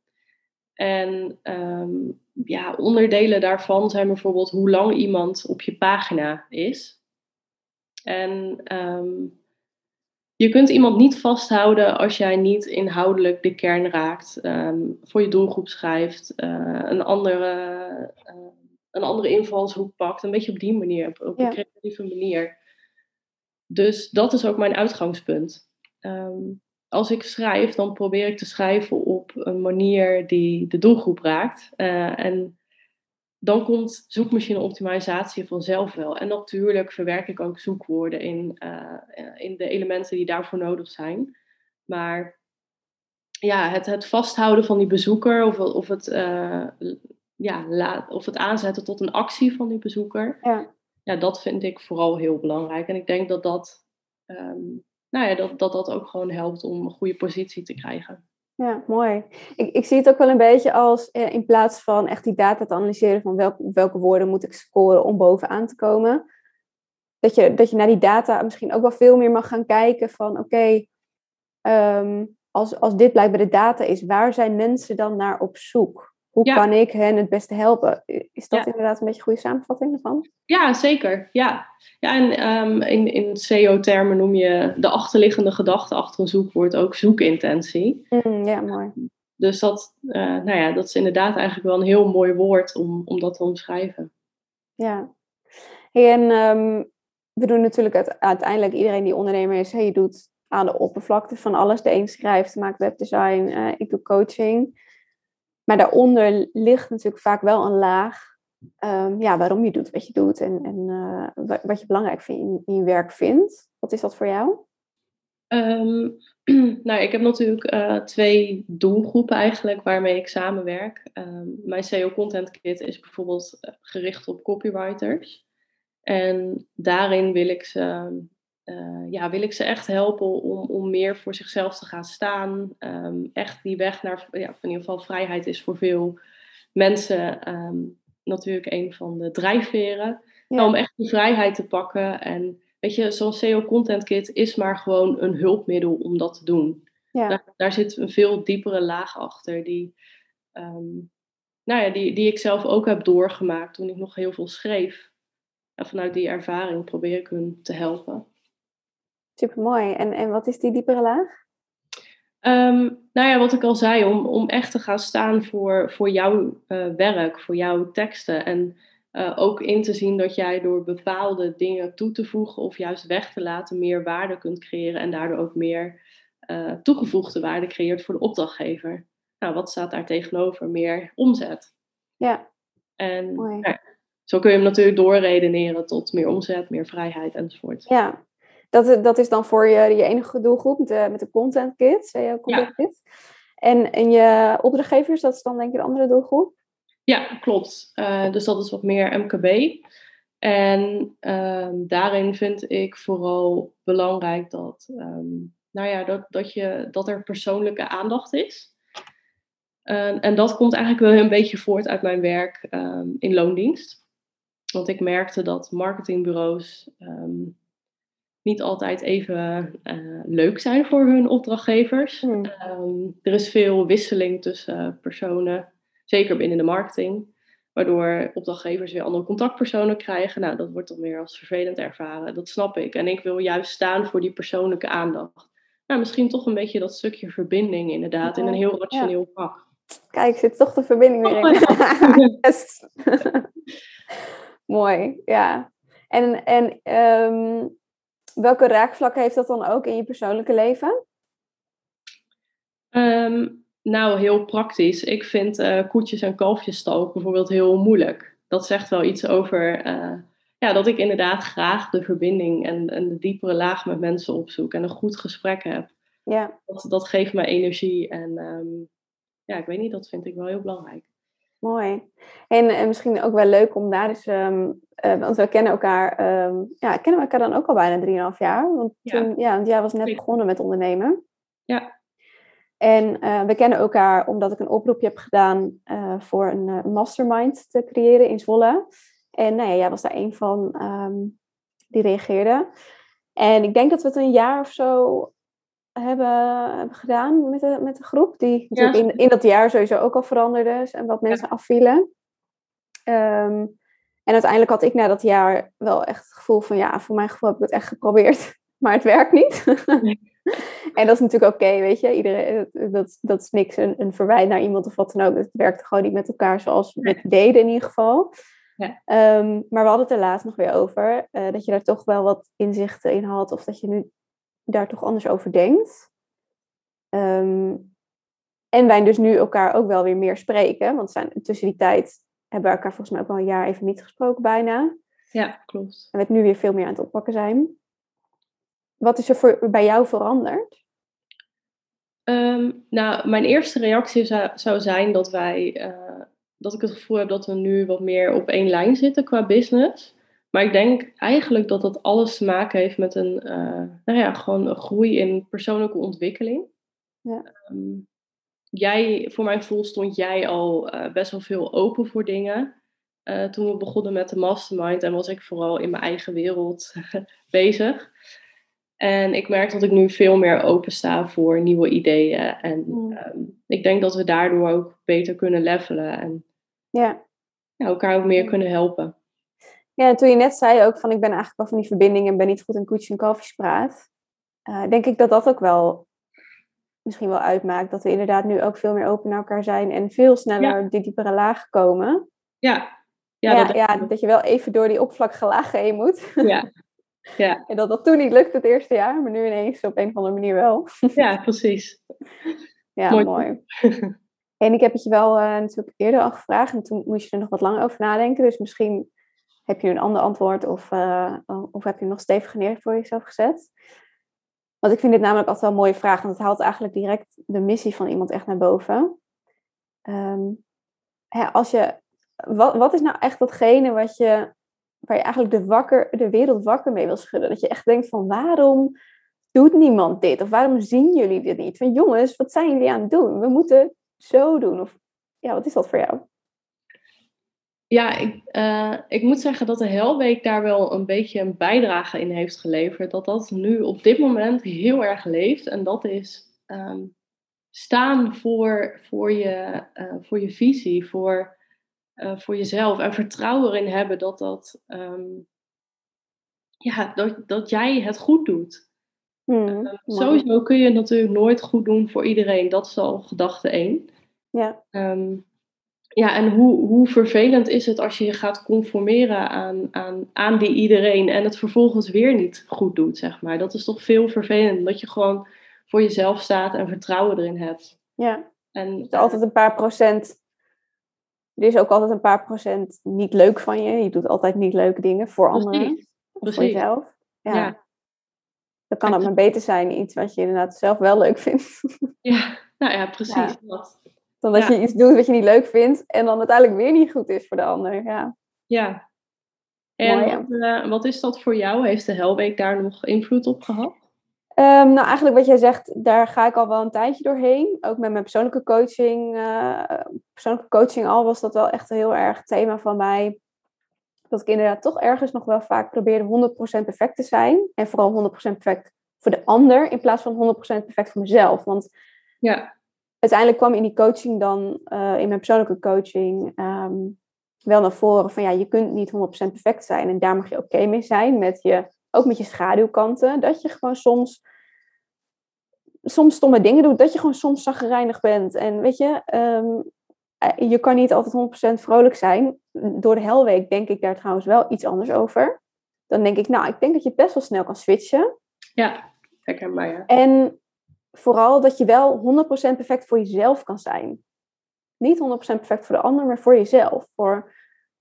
En um, ja, onderdelen daarvan zijn bijvoorbeeld hoe lang iemand op je pagina is. En um, je kunt iemand niet vasthouden als jij niet inhoudelijk de kern raakt, um, voor je doelgroep schrijft, uh, een, andere, uh, een andere invalshoek pakt. Een beetje op die manier, op, een creatieve manier. Dus dat is ook mijn uitgangspunt. Um, als ik schrijf, dan probeer ik te schrijven op een manier die de doelgroep raakt. Uh, en dan komt zoekmachine optimalisatie vanzelf wel. En natuurlijk verwerk ik ook zoekwoorden in, uh, in de elementen die daarvoor nodig zijn. Maar ja, het, het vasthouden van die bezoeker of, of, het, uh, ja, laat, of het aanzetten tot een actie van die bezoeker, ja. Ja, dat vind ik vooral heel belangrijk. En ik denk dat dat, um, nou ja, dat, dat dat ook gewoon helpt om een goede positie te krijgen. Ja, mooi. Ik, ik zie het ook wel een beetje als eh, in plaats van echt die data te analyseren van welke, woorden moet ik scoren om bovenaan te komen. Dat je, dat je naar die data misschien ook wel veel meer mag gaan kijken van oké, um, als, als dit blijkbaar de data is, waar zijn mensen dan naar op zoek? Hoe Ja. kan ik hen het beste helpen? Is dat Ja. inderdaad een beetje een goede samenvatting ervan? Ja, zeker. Ja, ja en ehm, in, in SEO-termen noem je de achterliggende gedachte achter een zoekwoord ook zoekintentie. Mm, ja, mooi. Dus dat, eh, nou ja, dat is inderdaad eigenlijk wel een heel mooi woord om, om dat te omschrijven. Ja. Hey, en ehm, we doen natuurlijk uit- uiteindelijk, iedereen die ondernemer is, hey, je doet aan de oppervlakte van alles. De een schrijft, maakt webdesign, eh, ik doe coaching. Maar daaronder ligt natuurlijk vaak wel een laag, ehm, ja, waarom je doet wat je doet en, en eh, wa- wat je belangrijk vindt in, in je werk vindt. Wat is dat voor jou? Ehm, nou, ik heb natuurlijk eh, twee doelgroepen eigenlijk waarmee ik samenwerk. Ehm, mijn SEO Content Kit is bijvoorbeeld eh, gericht op copywriters. En daarin wil ik ze, eh, ja, wil ik ze echt helpen om, om meer voor zichzelf te gaan staan. Ehm, echt die weg naar, ja, in ieder geval vrijheid is voor veel mensen ehm, natuurlijk een van de drijfveren. Ja. Om echt die vrijheid te pakken en Weet je, zo'n SEO Content Kit is maar gewoon een hulpmiddel om dat te doen. Ja, Daar, daar zit een veel diepere laag achter, die, ehm, nou ja, die, die ik zelf ook heb doorgemaakt toen ik nog heel veel schreef. En vanuit die ervaring probeer ik hun te helpen. Super mooi. En, en wat is die diepere laag? Ehm, nou ja, wat ik al zei, om, om echt te gaan staan voor, voor jouw eh, werk, voor jouw teksten. En uh, ook in te zien dat jij door bepaalde dingen toe te voegen of juist weg te laten meer waarde kunt creëren en daardoor ook meer uh, toegevoegde waarde creëert voor de opdrachtgever. Nou, wat staat daar tegenover? Meer omzet. Ja. En Mooi. nou, zo kun je hem natuurlijk doorredeneren tot meer omzet, meer vrijheid enzovoort. Ja, dat, dat is dan voor je, je enige doelgroep met de, met de content kit, SEO content. En, en je opdrachtgevers, dat is dan denk ik de andere doelgroep? Ja, klopt. Uh, dus dat is wat meer MKB. En um, daarin vind ik vooral belangrijk dat, um, nou ja, dat, dat, je, dat er persoonlijke aandacht is. Uh, en dat komt eigenlijk wel een beetje voort uit mijn werk um, in loondienst. Want ik merkte dat marketingbureaus niet altijd even uh, leuk zijn voor hun opdrachtgevers. Hmm. er is veel wisseling tussen personen zeker binnen de marketing. Waardoor opdrachtgevers weer andere contactpersonen krijgen. Nou, dat wordt dan weer als vervelend ervaren. Dat snap ik. En ik wil juist staan voor die persoonlijke aandacht. Nou, misschien toch een beetje dat stukje verbinding inderdaad. In een heel rationeel vak. Kijk, zit toch de verbinding weer in. yes. Mooi, ja. En, en ehm, welke raakvlakken heeft dat dan ook in je persoonlijke leven? Ehm, nou, heel praktisch. Ik vind uh, koetjes en kalfjesstal bijvoorbeeld heel moeilijk. Dat zegt wel iets over uh, ja, dat ik inderdaad graag de verbinding en, en de diepere laag met mensen opzoek en een goed gesprek heb. Ja. Dat, dat geeft me energie en um, ja, ik weet niet, dat vind ik wel heel belangrijk. Mooi. En, en misschien ook wel leuk om daar eens, um, uh, want we kennen elkaar, um, ja, kennen we elkaar dan ook al bijna 3,5 jaar. Want ja. Toen, ja, want jij was net begonnen met ondernemen. Ja. En uh, we kennen elkaar omdat ik een oproepje heb gedaan uh, voor een mastermind te creëren in Zwolle. En nou ja, jij was daar een van um, die reageerde. En ik denk dat we het een jaar of zo hebben, hebben gedaan met de, met de groep. Die ja. in, in dat jaar sowieso ook al veranderde en wat mensen ja. afvielen. Um, en uiteindelijk had ik na dat jaar wel echt het gevoel van ja, voor mijn gevoel heb ik het echt geprobeerd, maar het werkt niet. en dat is natuurlijk oké, okay, weet je. Iedereen, dat, dat is niks een, een verwijt naar iemand of wat dan ook. Het werkte gewoon niet met elkaar zoals we het deden in ieder geval. Ja. Um, maar we hadden het er laatst nog weer over. Uh, dat je daar toch wel wat inzichten in had. Of dat je nu daar toch anders over denkt. Um, en wij dus nu elkaar ook wel weer meer spreken. Want zijn, tussen die tijd hebben we elkaar volgens mij ook wel een jaar even niet gesproken bijna. Ja, klopt. En we het nu weer veel meer aan het oppakken zijn. Wat is er voor, bij jou veranderd? Um, nou, mijn eerste reactie zou, zou zijn dat wij, uh, dat ik het gevoel heb dat we nu wat meer op één lijn zitten qua business. Maar ik denk eigenlijk dat dat alles te maken heeft met een, uh, nou ja, gewoon een groei in persoonlijke ontwikkeling. Ja. Um, jij, voor mijn gevoel stond jij al uh, best wel veel open voor dingen. Uh, toen we begonnen met de mastermind en was ik vooral in mijn eigen wereld bezig. En ik merk dat ik nu veel meer open sta voor nieuwe ideeën. En mm. um, ik denk dat we daardoor ook beter kunnen levelen en ja. Ja, elkaar ook meer kunnen helpen. Ja, en toen je net zei ook van ik ben eigenlijk wel van die verbinding en ben niet goed in koetjes en kalfjespraat. Uh, denk ik dat dat ook wel misschien wel uitmaakt. Dat we inderdaad nu ook veel meer open naar elkaar zijn en veel sneller ja. die diepere laag komen. Ja. Ja, ja, dat, ja, dat je wel even door die oppervlakkige laag heen moet. Ja. ja. en dat dat toen niet lukte het eerste jaar, maar nu ineens op een of andere manier wel. ja, precies. Ja, mooi. mooi. en ik heb het je wel uh, natuurlijk eerder al gevraagd en toen moest je er nog wat langer over nadenken. Dus misschien heb je een ander antwoord of, uh, of heb je nog stevig neer voor jezelf gezet. Want ik vind dit namelijk altijd wel een mooie vraag, want het haalt eigenlijk direct de missie van iemand echt naar boven. Um, hè, als je, wat, wat is nou echt datgene wat je, waar je eigenlijk de, wakker, de wereld wakker mee wil schudden? Dat je echt denkt van waarom doet niemand dit? Of waarom zien jullie dit niet? Van jongens, wat zijn jullie aan het doen? We moeten zo doen. Of ja, wat is dat voor jou? Ja, ik, uh, ik moet zeggen dat de Helweek daar wel een beetje een bijdrage in heeft geleverd. Dat dat nu op dit moment heel erg leeft. En dat is um, staan voor, voor, je, uh, voor je visie, voor, uh, voor jezelf. En vertrouwen erin hebben dat, dat, um, ja, dat, dat jij het goed doet. Hmm, sowieso kun je het natuurlijk nooit goed doen voor iedereen. Dat is al gedachte één. Ja. Um, ja, en hoe, hoe vervelend is het als je je gaat conformeren aan, aan, aan die iedereen en het vervolgens weer niet goed doet, zeg maar. Dat is toch veel vervelend, dat je gewoon voor jezelf staat en vertrouwen erin hebt. Ja, en, er is altijd een paar procent, er is ook altijd een paar procent niet leuk van je. Je doet altijd niet leuke dingen voor anderen, of voor jezelf. Ja. ja. Dan kan het maar beter zijn, iets wat je inderdaad zelf wel leuk vindt. Ja, nou ja, precies. Ja. Dat. Dan dat je iets doet wat je niet leuk vindt en dan uiteindelijk weer niet goed is voor de ander. Ja. Ja. En Mooi, ja. Wat, uh, wat, is dat voor jou? Heeft de Helweek daar nog invloed op gehad? Um, nou, eigenlijk wat jij zegt, daar ga ik al wel een tijdje doorheen. Ook met mijn persoonlijke coaching. Uh, persoonlijke coaching al was dat wel echt een heel erg thema van mij. Dat ik inderdaad toch ergens nog wel vaak probeerde 100% perfect te zijn. En vooral 100% perfect voor de ander in plaats van 100% perfect voor mezelf. Want ja uiteindelijk kwam in die coaching dan, uh, in mijn persoonlijke coaching, um, wel naar voren van ja, je kunt niet 100% perfect zijn en daar mag je oké okay mee zijn met je, ook met je schaduwkanten. Dat je gewoon soms soms stomme dingen doet, dat je gewoon soms zaggerijnig bent. En weet je, ehm, je kan niet altijd 100% vrolijk zijn. Door de helweek denk ik daar trouwens wel iets anders over. Dan denk ik, nou, ik denk dat je het best wel snel kan switchen. Ja, herkenbaar ja. En vooral dat je wel 100% perfect voor jezelf kan zijn. Niet 100% perfect voor de ander, maar voor jezelf. Voor,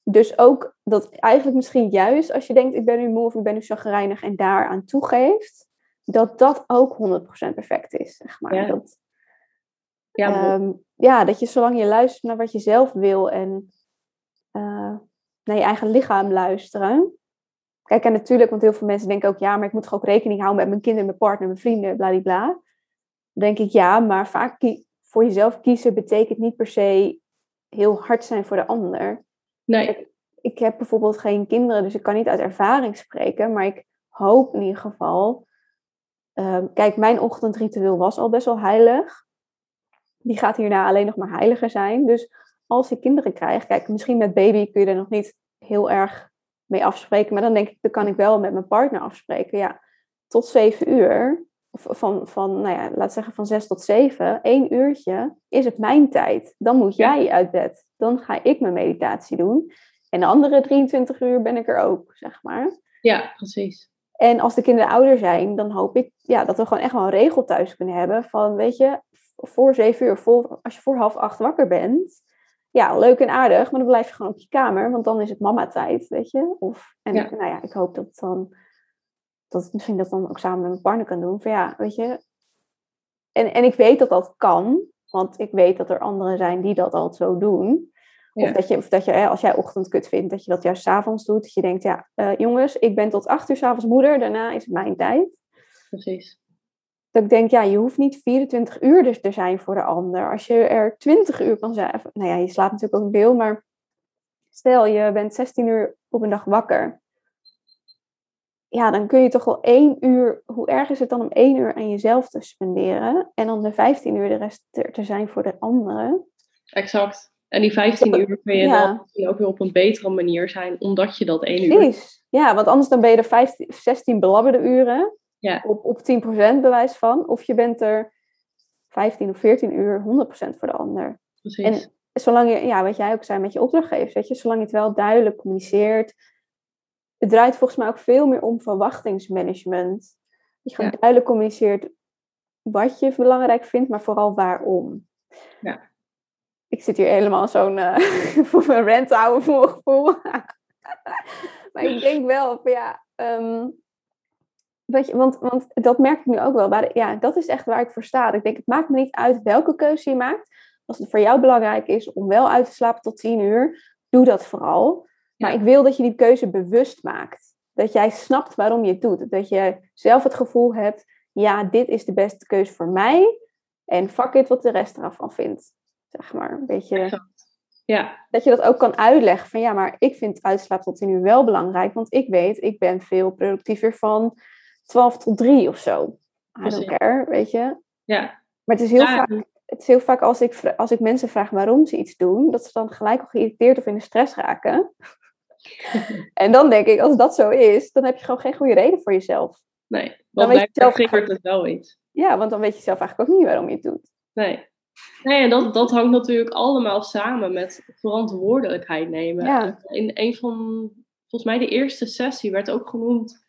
dus ook dat eigenlijk misschien juist als je denkt, ik ben nu moe of ik ben nu chagrijnig en daaraan toegeeft, dat dat ook 100% perfect is. Zeg maar. Ja. Dat, Ja. Ehm, ja, dat je zolang je luistert naar wat je zelf wil en eh, naar je eigen lichaam luisteren. Kijk, en natuurlijk, want heel veel mensen denken ook, ja, maar ik moet toch ook rekening houden met mijn kinderen, mijn partner, mijn vrienden, bladibla. Dan denk ik, ja, maar vaak voor jezelf kiezen betekent niet per se heel hard zijn voor de ander. nee, Ik heb bijvoorbeeld geen kinderen, dus ik kan niet uit ervaring spreken, maar ik hoop in ieder geval. ehm, kijk, mijn ochtendritueel was al best wel heilig. Die gaat hierna alleen nog maar heiliger zijn. Dus als ik kinderen krijg, kijk, misschien met baby kun je er nog niet heel erg mee afspreken, maar dan denk ik, dan kan ik wel met mijn partner afspreken. Ja, tot zeven uur, van, van nou ja, laat zeggen van zes tot zeven, één uurtje is het mijn tijd. Dan moet jij uit bed. Dan ga ik mijn meditatie doen. En de andere 23 uur ben ik er ook, zeg maar. ja, precies. En als de kinderen ouder zijn, dan hoop ik ja, dat we gewoon echt wel een regel thuis kunnen hebben. Van, weet je, voor zeven uur, voor, als je voor half acht wakker bent. Ja, leuk en aardig, maar dan blijf je gewoon op je kamer. Want dan is het mama-tijd, weet je. Of, en Ja. nou ja, ik hoop dat het dan... Dat ik misschien dat dan ook samen met mijn partner kan doen. Van ja, weet je... En, en ik weet dat dat kan. Want ik weet dat er anderen zijn die dat al zo doen. Of Ja. dat je, of dat je, hè, als jij ochtendkut vindt, dat je dat juist 's avonds doet. Dat je denkt, ja, eh, jongens, ik ben tot acht uur 's avonds moeder, daarna is het mijn tijd. Precies. Dat ik denk, ja, je hoeft niet 24 uur dus te zijn voor de ander. Als je er 20 uur kan zijn, nou ja, je slaapt natuurlijk ook veel, maar stel je bent 16 uur op een dag wakker. Ja, dan kun je toch wel één uur, hoe erg is het dan om één uur aan jezelf te spenderen en dan de 15 uur de rest er te zijn voor de anderen? Exact. En die 15 uur kun je Ja. dan misschien ook weer op een betere manier zijn, omdat je dat één uur... Precies. Ja, want anders dan ben je er 15, 16 belabberde uren Ja. op, op 10% bewijs van. Of je bent er 15 of 14 uur 100% voor de ander. Precies. En zolang je, ja, wat jij ook zei met je opdrachtgevers, weet je, zolang je het wel duidelijk communiceert. Het draait volgens mij ook veel meer om verwachtingsmanagement. Dat je gewoon Ja. duidelijk communiceert wat je belangrijk vindt, maar vooral waarom. Ja. Ik zit hier helemaal zo'n eh voor mijn rent houden voor mijn gevoel. maar ik denk wel van ja, ehm, weet je, want, want dat merk ik nu ook wel. Waar, ja, dat is echt waar ik voor sta. Ik denk, het maakt me niet uit welke keuze je maakt. Als het voor jou belangrijk is om wel uit te slapen tot tien uur, doe dat vooral. Maar ik wil dat je die keuze bewust maakt. Dat jij snapt waarom je het doet. Dat je zelf het gevoel hebt, ja, dit is de beste keuze voor mij. En fuck it wat de rest ervan vindt. Zeg maar, een beetje. Ja, dat je dat ook kan uitleggen van ja, maar ik vind uitslaap tot tien uur wel belangrijk, want ik weet, ik ben veel productiever van 12 tot 3 of zo. I don't care, weet je. ja. Maar het is heel Ja, vaak, het is heel vaak als ik, als ik mensen vraag waarom ze iets doen, dat ze dan gelijk al geïrriteerd of in de stress raken. en dan denk ik, als dat zo is, dan heb je gewoon geen goede reden voor jezelf. Nee, Dan weet je zelf triggert het wel iets. Ja, want dan weet je zelf eigenlijk ook niet waarom je het doet. Nee. Nee, en dat, dat hangt natuurlijk allemaal samen met verantwoordelijkheid nemen. Ja. In een van, volgens mij de eerste sessie werd ook genoemd,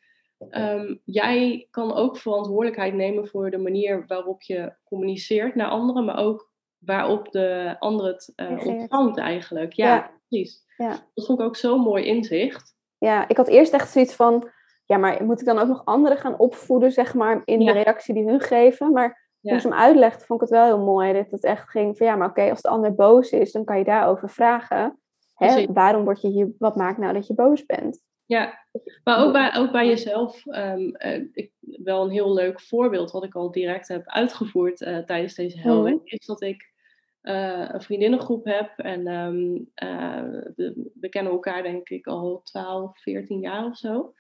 ehm, jij kan ook verantwoordelijkheid nemen voor de manier waarop je communiceert naar anderen, maar ook waarop de ander het eh, ontvangt eigenlijk. Ja, Ja. precies. Ja. Dat vond ik ook zo'n mooi inzicht. Ja, ik had eerst echt zoiets van, ja, maar moet ik dan ook nog anderen gaan opvoeden, zeg maar, in Ja. de reactie die hun geven? Maar Ja. toen ze hem uitlegde, vond ik het wel heel mooi. Dat het echt ging van, ja, maar oké, als de ander boos is, dan kan je daarover vragen. Hè, waarom word je hier, wat maakt nou dat je boos bent? Ja, maar ook bij, ook bij jezelf. ehm, eh, ik, wel een heel leuk voorbeeld wat ik al direct heb uitgevoerd eh, tijdens deze helweek. Mhm. Is dat ik een vriendinnengroep heb. En ehm, eh, we, kennen elkaar denk ik al 12, 14 jaar of zo.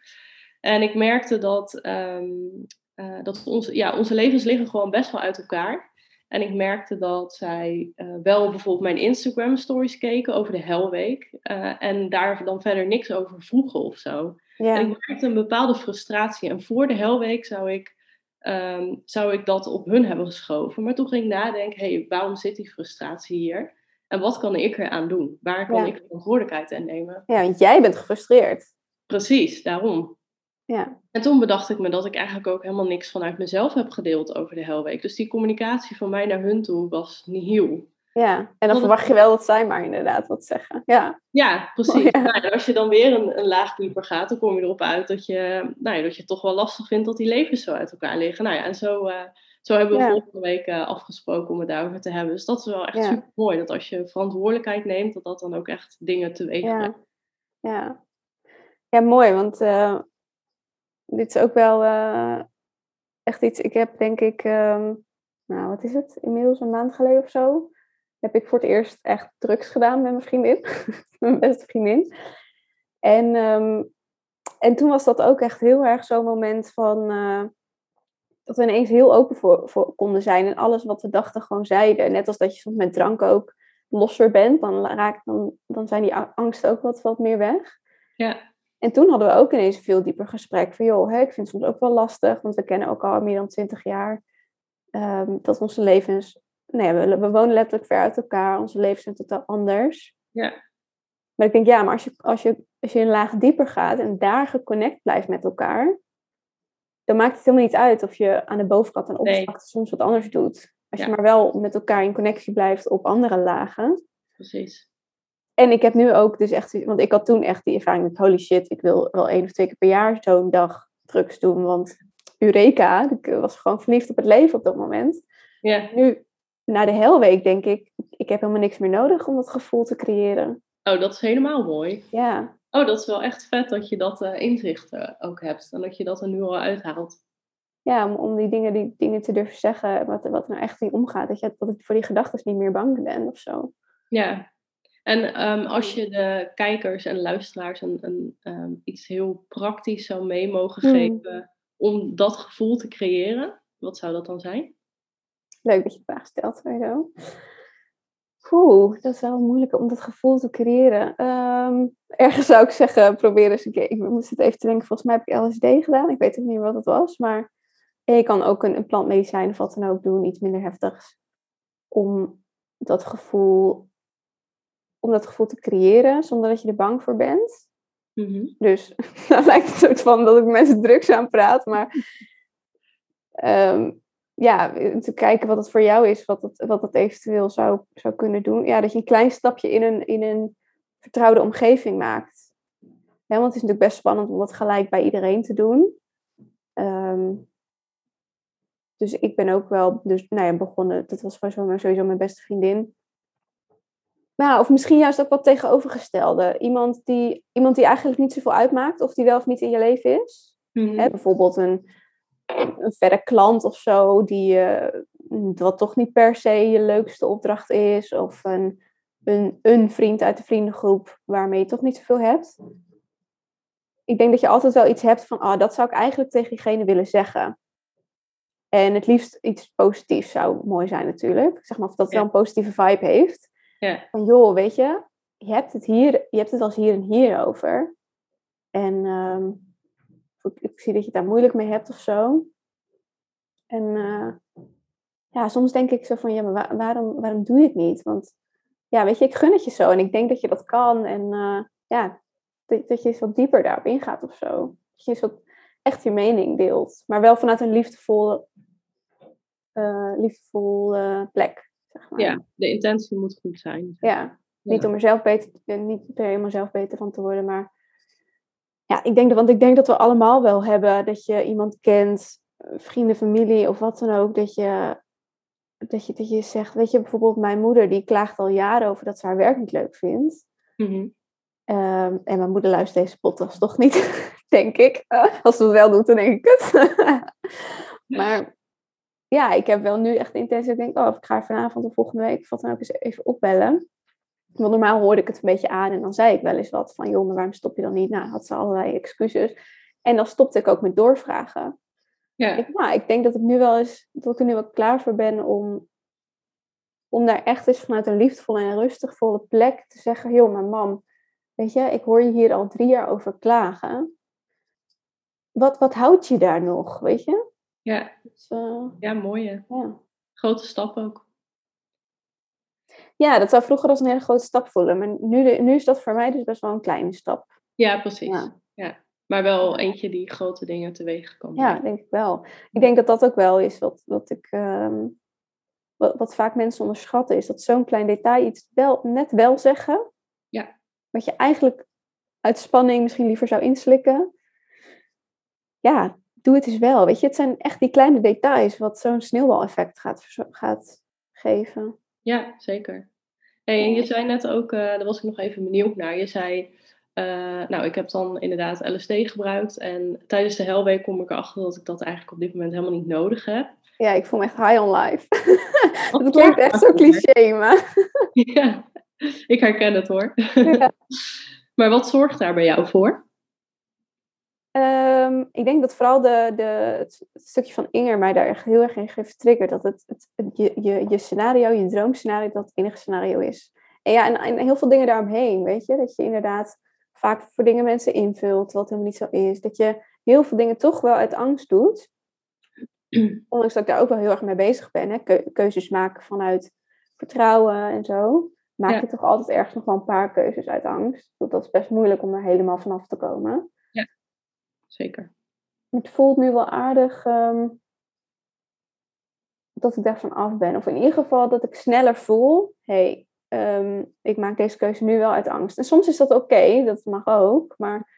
En ik merkte dat, ehm, eh, dat onze, ja, onze levens liggen gewoon best wel uit elkaar. En ik merkte dat zij eh, wel bijvoorbeeld mijn Instagram stories keken over de helweek. eh, en daar dan verder niks over vroegen of zo. En ik merkte een bepaalde frustratie. En voor de helweek zou ik ehm, zou ik dat op hun hebben geschoven. Maar toen ging ik nadenken, hey, waarom zit die frustratie hier? En wat kan ik eraan doen? Waar kan ik verantwoordelijkheid in nemen? Ja, want jij bent gefrustreerd. Precies, daarom. Ja. En toen bedacht ik me dat ik eigenlijk ook helemaal niks vanuit mezelf heb gedeeld over de Helweek. Dus die communicatie van mij naar hun toe was nihil. Ja, en dan verwacht je wel dat zij maar inderdaad wat zeggen. Ja, ja precies. Nou, als je dan weer een, een laag dieper gaat, dan kom je erop uit dat je, nou ja, dat je het toch wel lastig vindt dat die levens zo uit elkaar liggen. Nou ja, en zo, uh, zo hebben we volgende week uh, afgesproken om het daarover te hebben. Dus dat is wel echt super mooi, dat als je verantwoordelijkheid neemt, dat dat dan ook echt dingen teweeg brengt. Ja. ja. Ja, mooi, want uh, dit is ook wel echt iets, ik heb denk ik, um, nou wat is het, inmiddels een maand geleden of zo, heb ik voor het eerst echt drugs gedaan met mijn vriendin. mijn beste vriendin. En, um, en toen was dat ook echt heel erg zo'n moment van... Uh, dat we ineens heel open voor, voor konden zijn. En alles wat we dachten gewoon zeiden. Net als dat je soms met drank ook losser bent. Dan, raakt, dan, dan zijn die angsten ook wat, wat meer weg. Ja. En toen hadden we ook ineens een veel dieper gesprek. Van joh, hè, ik vind het soms ook wel lastig. Want we kennen elkaar al meer dan twintig jaar. Um, dat onze levens nee, we, we, wonen letterlijk ver uit elkaar. Onze levens zijn totaal anders. Ja. Maar ik denk, ja, maar als je, als je, als je een laag dieper gaat en daar geconnect blijft met elkaar, dan maakt het helemaal niet uit of je aan de bovenkant en oppervlakte nee. soms wat anders doet. Als je maar wel met elkaar in connectie blijft op andere lagen. Precies. En ik heb nu ook dus echt, want ik had toen echt die ervaring met holy shit, ik wil wel één of twee keer per jaar zo'n dag drugs doen. Want Eureka, ik was gewoon verliefd op het leven op dat moment. Ja. Nu na de helweek denk ik, ik heb helemaal niks meer nodig om dat gevoel te creëren. Oh, dat is helemaal mooi. Ja. Oh, dat is wel echt vet dat je dat uh, inzicht uh, ook hebt en dat je dat er nu al uithaalt. Ja, om, om die dingen, die dingen te durven zeggen, wat, wat er nou echt in omgaat. Dat, je, dat ik voor die gedachten niet meer bang ben of zo. Ja, en um, als je de kijkers en luisteraars een, een, um, iets heel praktisch zou mee mogen Hmm. geven om dat gevoel te creëren, wat zou dat dan zijn? Leuk dat je de vraag stelt, sowieso. Oeh, dat is wel moeilijk om dat gevoel te creëren. Um, ergens zou ik zeggen, probeer eens een keer. Ik moest het even te denken, volgens mij heb ik LSD gedaan. Ik weet ook niet meer wat het was, maar je kan ook een, een plantmedicijn of wat dan ook doen, iets minder heftigs. Om dat gevoel, om dat gevoel te creëren, zonder dat je er bang voor bent. Mm -hmm. Dus dan lijkt het soort van dat ik mensen drugs aan praat, maar um, ja, te kijken wat het voor jou is, wat het, wat het eventueel zou, zou kunnen doen. Ja, dat je een klein stapje in een, in een vertrouwde omgeving maakt. Ja, want het is natuurlijk best spannend om dat gelijk bij iedereen te doen. Um, dus ik ben ook wel dus, nou ja, begonnen, dat was sowieso, sowieso mijn beste vriendin. Nou, of misschien juist ook wat tegenovergestelde. Iemand die, iemand die eigenlijk niet zoveel uitmaakt, of die wel of niet in je leven is. Mm -hmm. Hè, bijvoorbeeld een, een verre klant of zo, die uh, wat toch niet per se je leukste opdracht is, of een, een, een vriend uit de vriendengroep waarmee je toch niet zoveel hebt. Ik denk dat je altijd wel iets hebt van, ah, dat zou ik eigenlijk tegen diegene willen zeggen. En het liefst iets positiefs zou mooi zijn natuurlijk. Zeg maar of dat Ja. wel een positieve vibe heeft. Ja, Van joh, weet je, je hebt het hier, je hebt het als hier en hier over. En ehm, ik, ik zie dat je daar moeilijk mee hebt of zo. En eh, ja, soms denk ik zo van, ja, maar wa- waarom, waarom doe je het niet? Want ja, weet je, ik gun het je zo en ik denk dat je dat kan. En eh, ja, dat, dat je eens wat dieper daarop ingaat of zo. Dat je eens wat echt je mening deelt. Maar wel vanuit een liefdevolle, eh, liefdevolle plek, zeg maar. ja, de intentie moet goed zijn. Ja, niet om er zelf beter, eh, niet per helemaal zelf beter van te worden, maar ja, ik denk dat, want ik denk dat we allemaal wel hebben dat je iemand kent, vrienden, familie of wat dan ook, dat je, dat je, dat je zegt, weet je, bijvoorbeeld mijn moeder die klaagt al jaren over dat ze haar werk niet leuk vindt. Mhm. Ehm, en mijn moeder luistert deze podcast toch niet, denk ik. Als ze het wel doet, dan denk ik het. maar ja, ik heb wel nu echt dat ik denk, oh, ik ga vanavond of volgende week of wat dan ook eens even opbellen. Want normaal hoorde ik het een beetje aan en dan zei ik wel eens wat van, joh, maar waarom stop je dan niet? Nou, had ze allerlei excuses. En dan stopte ik ook met doorvragen. Ja, Ik, nou, ik denk dat ik nu wel eens, dat ik er nu wel klaar voor ben om, om daar echt eens vanuit een liefdevolle en rustigvolle plek te zeggen, joh, maar mam, weet je, ik hoor je hier al drie jaar over klagen. Wat, wat houdt je daar nog, weet je? Ja, Dus, eh, ja mooi. ja. Grote stap ook. Ja, dat zou vroeger als een hele grote stap voelen. Maar nu, nu is dat voor mij dus best wel een kleine stap. Ja, precies. Ja. Ja. Maar wel eentje die grote dingen teweeg kan Ja, denk ik wel. Ik denk dat dat ook wel is wat, wat ik. ehm, wat, wat vaak mensen onderschatten, is dat zo'n klein detail iets wel, net wel zeggen. Ja. Wat je eigenlijk uit spanning misschien liever zou inslikken. Ja, doe het eens wel. Weet je, het zijn echt die kleine details wat zo'n sneeuwbaleffect gaat, gaat geven. Ja, zeker. Hey, en je zei net ook, eh, daar was ik nog even benieuwd naar. Je zei, eh, nou, ik heb dan inderdaad LSD gebruikt. En tijdens de Hellweek kom ik erachter dat ik dat eigenlijk op dit moment helemaal niet nodig heb. Ja, ik voel me echt high on life. Dat klinkt echt zo cliché, maar. Ja, ik herken het hoor. Ja. Maar wat zorgt daar bij jou voor? Ehm, ik denk dat vooral de, de, het, stukje van Inger mij daar echt heel erg in heeft getriggerd. Dat het, het, het- je, je, je scenario, je droomscenario, dat het enige scenario is. En ja, en, en heel veel dingen daaromheen, weet je. Dat je inderdaad vaak voor dingen mensen invult, wat helemaal niet zo is. Dat je heel veel dingen toch wel uit angst doet. Ondanks dat ik daar ook wel heel erg mee bezig ben. Hè? keu- keuzes maken vanuit vertrouwen en zo. Maak Ja. je toch altijd ergens nog wel een paar keuzes uit angst. Dat is best moeilijk om er helemaal vanaf te komen. Zeker. Het voelt nu wel aardig ehm, dat ik daarvan af ben. Of in ieder geval dat ik sneller voel. hey, ehm, ik maak deze keuze nu wel uit angst. En soms is dat oké, dat mag ook. Maar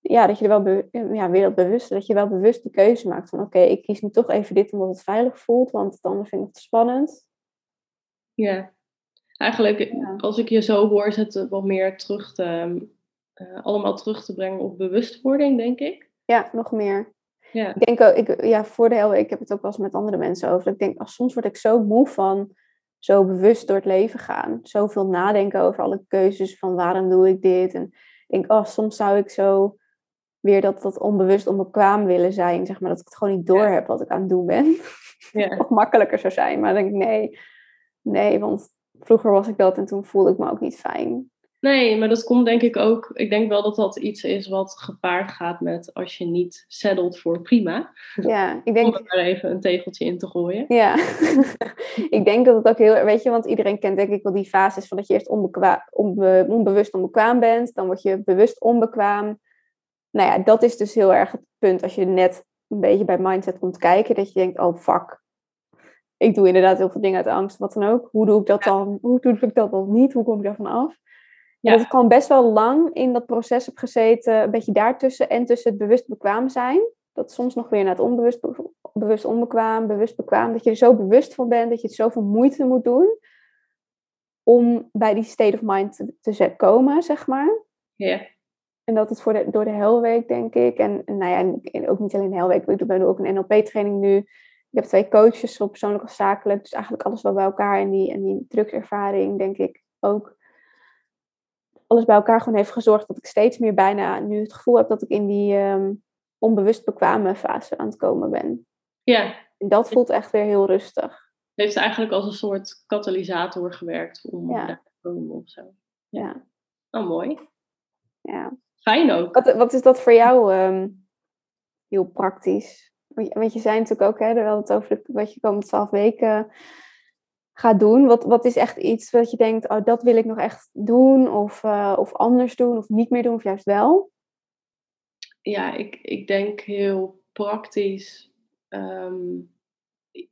ja, dat je er wel ja, weer dat bewust, dat je wel bewust die keuze maakt van oké, ik kies nu toch even dit omdat het veilig voelt, want anders vind ik het spannend. Ja. Eigenlijk, Ja. als ik je zo hoor, het wat meer terug te, eh, allemaal terug te brengen op bewustwording, denk ik. Ja, nog meer. Ja. Ik denk ook, ik, ja, voor de hele ik heb het ook wel eens met andere mensen over. Ik denk, als soms word ik zo moe van zo bewust door het leven gaan. Zoveel nadenken over alle keuzes van waarom doe ik dit. En ik denk, oh, soms zou ik zo weer dat, dat onbewust onbekwaam willen zijn. Zeg maar, dat ik het gewoon niet door heb wat ik aan het doen ben. Ja. Of makkelijker zou zijn. Maar dan denk ik, nee, nee, want vroeger was ik dat en toen voelde ik me ook niet fijn. Nee, maar dat komt denk ik ook. Ik denk wel dat dat iets is wat gepaard gaat met als je niet settelt voor prima. Ja, ik Om denk, er maar even een tegeltje in te gooien. Ja, ik denk dat het ook heel, weet je, want iedereen kent denk ik wel die fases van dat je eerst onbekwa- onbe- onbewust onbekwaam bent, dan word je bewust onbekwaam. Nou ja, dat is dus heel erg het punt als je net een beetje bij mindset komt kijken, dat je denkt, oh fuck, ik doe inderdaad heel veel dingen uit angst, wat dan ook. Hoe doe ik dat dan? Hoe doe ik dat dan niet? Hoe kom ik daarvan af? Ja. Dat ik gewoon best wel lang in dat proces heb gezeten, een beetje daartussen en tussen het bewust bekwaam zijn. Dat soms nog weer naar het onbewust be- bewust onbekwaam, bewust bekwaam. Dat je er zo bewust van bent dat je het zoveel moeite moet doen om bij die state of mind te, te komen, zeg maar. Ja, En dat het voor de, door de helweek, denk ik. En, en nou ja, en- ook niet alleen de helweek. Ik doe ook een NLP-training nu. Ik heb twee coaches, zowel persoonlijk als zakelijk. Dus eigenlijk alles wel bij elkaar. En die, en die drugservaring, denk ik, ook. Alles bij elkaar gewoon heeft gezorgd dat ik steeds meer bijna nu het gevoel heb dat ik in die ehm, onbewust bekwame fase aan het komen ben. ja. En dat voelt echt weer heel rustig. Het heeft eigenlijk als een soort katalysator gewerkt om Ja. daar te komen of zo. Ja. Oh, mooi. ja. Fijn ook. Wat, wat is dat voor jou ehm, heel praktisch? Want je, want je zei natuurlijk ook, hè, we hadden het over de- wat je komende twaalf weken gaat doen. Wat, wat is echt iets wat je denkt, oh, dat wil ik nog echt doen? Of, eh, of anders doen? Of niet meer doen? Of juist wel? Ja, ik, ik denk heel praktisch. ehm,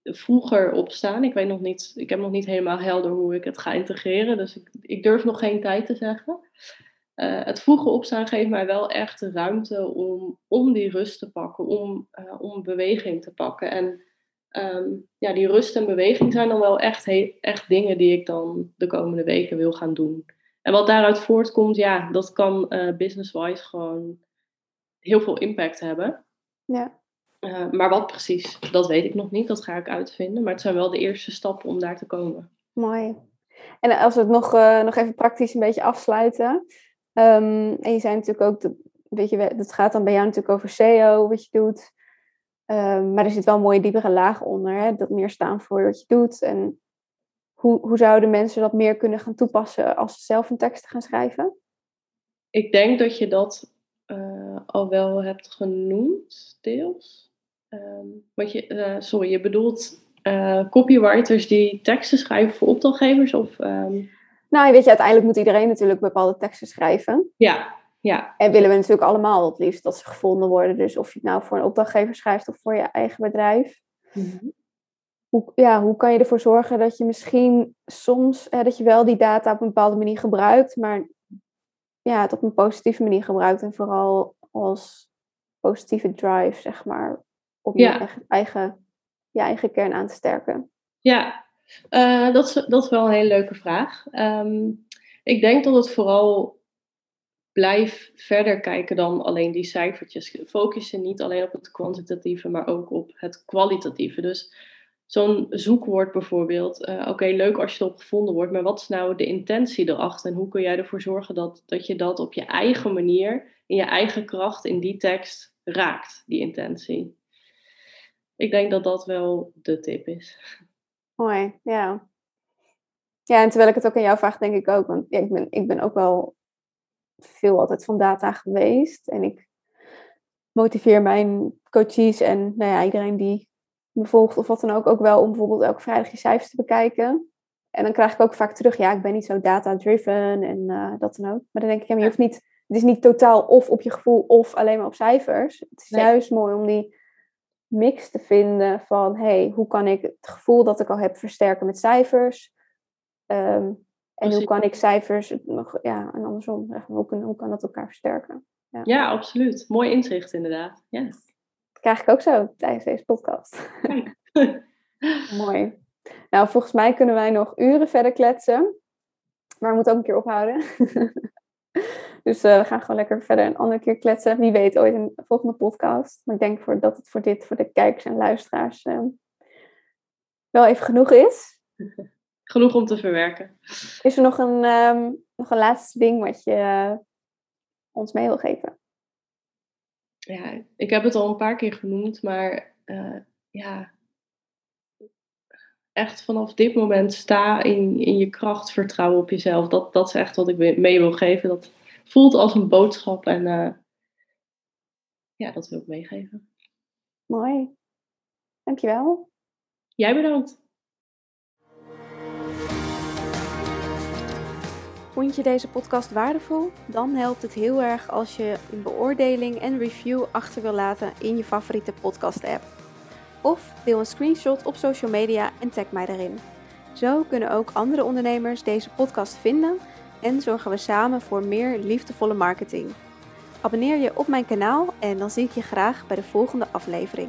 vroeger opstaan. Ik weet nog niet, ik heb nog niet helemaal helder hoe ik het ga integreren. Dus ik, ik durf nog geen tijd te zeggen. Eh, het vroege opstaan geeft mij wel echt de ruimte om, om die rust te pakken, om, eh, om beweging te pakken. En ehm, ja, die rust en beweging zijn dan wel echt, echt dingen die ik dan de komende weken wil gaan doen. En wat daaruit voortkomt, ja, dat kan eh business-wise gewoon heel veel impact hebben. Ja. Eh, maar wat precies, dat weet ik nog niet. Dat ga ik uitvinden. Maar het zijn wel de eerste stappen om daar te komen. Mooi. En als we het nog, eh, nog even praktisch een beetje afsluiten. Ehm, en je zei natuurlijk ook, dat, weet je, het gaat dan bij jou natuurlijk over SEO, wat je doet. Ehm, maar er zit wel een mooie diepere laag onder, hè? dat meer staan voor wat je doet. En hoe, hoe zouden mensen dat meer kunnen gaan toepassen als ze zelf een tekst gaan schrijven? Ik denk dat je dat eh, al wel hebt genoemd, deels. ehm, wat je, uh, sorry, je bedoelt uh, copywriters die teksten schrijven voor opdrachtgevers? Of, um... Nou, weet je, uiteindelijk moet iedereen natuurlijk bepaalde teksten schrijven. Ja, ja. En willen we natuurlijk allemaal het liefst dat ze gevonden worden. Dus of je het nou voor een opdrachtgever schrijft of voor je eigen bedrijf. Mm hoe, ja, hoe kan je ervoor zorgen dat je misschien soms, hè, dat je wel die data op een bepaalde manier gebruikt, maar ja, het op een positieve manier gebruikt en vooral als positieve drive, zeg maar, om je eigen, je eigen kern aan te sterken? Ja, uh, dat, is, dat is wel een hele leuke vraag. Ehm, ik denk dat het vooral blijf verder kijken dan alleen die cijfertjes. Focussen niet alleen op het kwantitatieve, maar ook op het kwalitatieve. Dus zo'n zoekwoord bijvoorbeeld. Uh, Oké, leuk als je erop gevonden wordt, maar wat is nou de intentie erachter? En hoe kun jij ervoor zorgen dat, dat je dat op je eigen manier, in je eigen kracht, in die tekst raakt, die intentie? Ik denk dat dat wel de tip is. Mooi, ja. Ja, en terwijl ik het ook aan jou vraag, denk ik ook, want ik, ben, ik ben ook wel veel altijd van data geweest. En ik motiveer mijn coaches en nou ja, iedereen die me volgt of wat dan ook, ook wel om bijvoorbeeld elke vrijdag je cijfers te bekijken. En dan krijg ik ook vaak terug, ja, ik ben niet zo data-driven en uh, dat dan ook. Maar dan denk ik, ja, je hoeft niet, het is niet totaal of op je gevoel of alleen maar op cijfers. Het is juist mooi om die mix te vinden van, hey, hoe kan ik het gevoel dat ik al heb versterken met cijfers? Um, en hoe kan ik cijfers nog, ja, en andersom, hoe kan, hoe kan dat elkaar versterken? Ja. ja, absoluut. Mooi inzicht inderdaad. Ja krijg ik ook zo tijdens deze podcast. Mooi. Nou, volgens mij kunnen wij nog uren verder kletsen. Maar we moeten ook een keer ophouden. dus uh, we gaan gewoon lekker verder een andere keer kletsen. Wie weet ooit een volgende podcast. Maar ik denk voor, dat het voor dit, voor de kijkers en luisteraars, uh, wel even genoeg is. Genoeg om te verwerken. Is er nog een, um, nog een laatste ding wat je uh, ons mee wil geven? ja, ik heb het al een paar keer genoemd, maar uh, ja, echt vanaf dit moment sta in, in je kracht, vertrouwen op jezelf. Dat, dat is echt wat ik mee wil geven. Dat voelt als een boodschap en uh, ja, dat wil ik meegeven. Mooi. Dankjewel. Jij bedankt. Vond je deze podcast waardevol? Dan helpt het heel erg als je een beoordeling en review achter wil laten in je favoriete podcast-app. Of deel een screenshot op social media en tag mij erin. Zo kunnen ook andere ondernemers deze podcast vinden en zorgen we samen voor meer liefdevolle marketing. Abonneer je op mijn kanaal en dan zie ik je graag bij de volgende aflevering.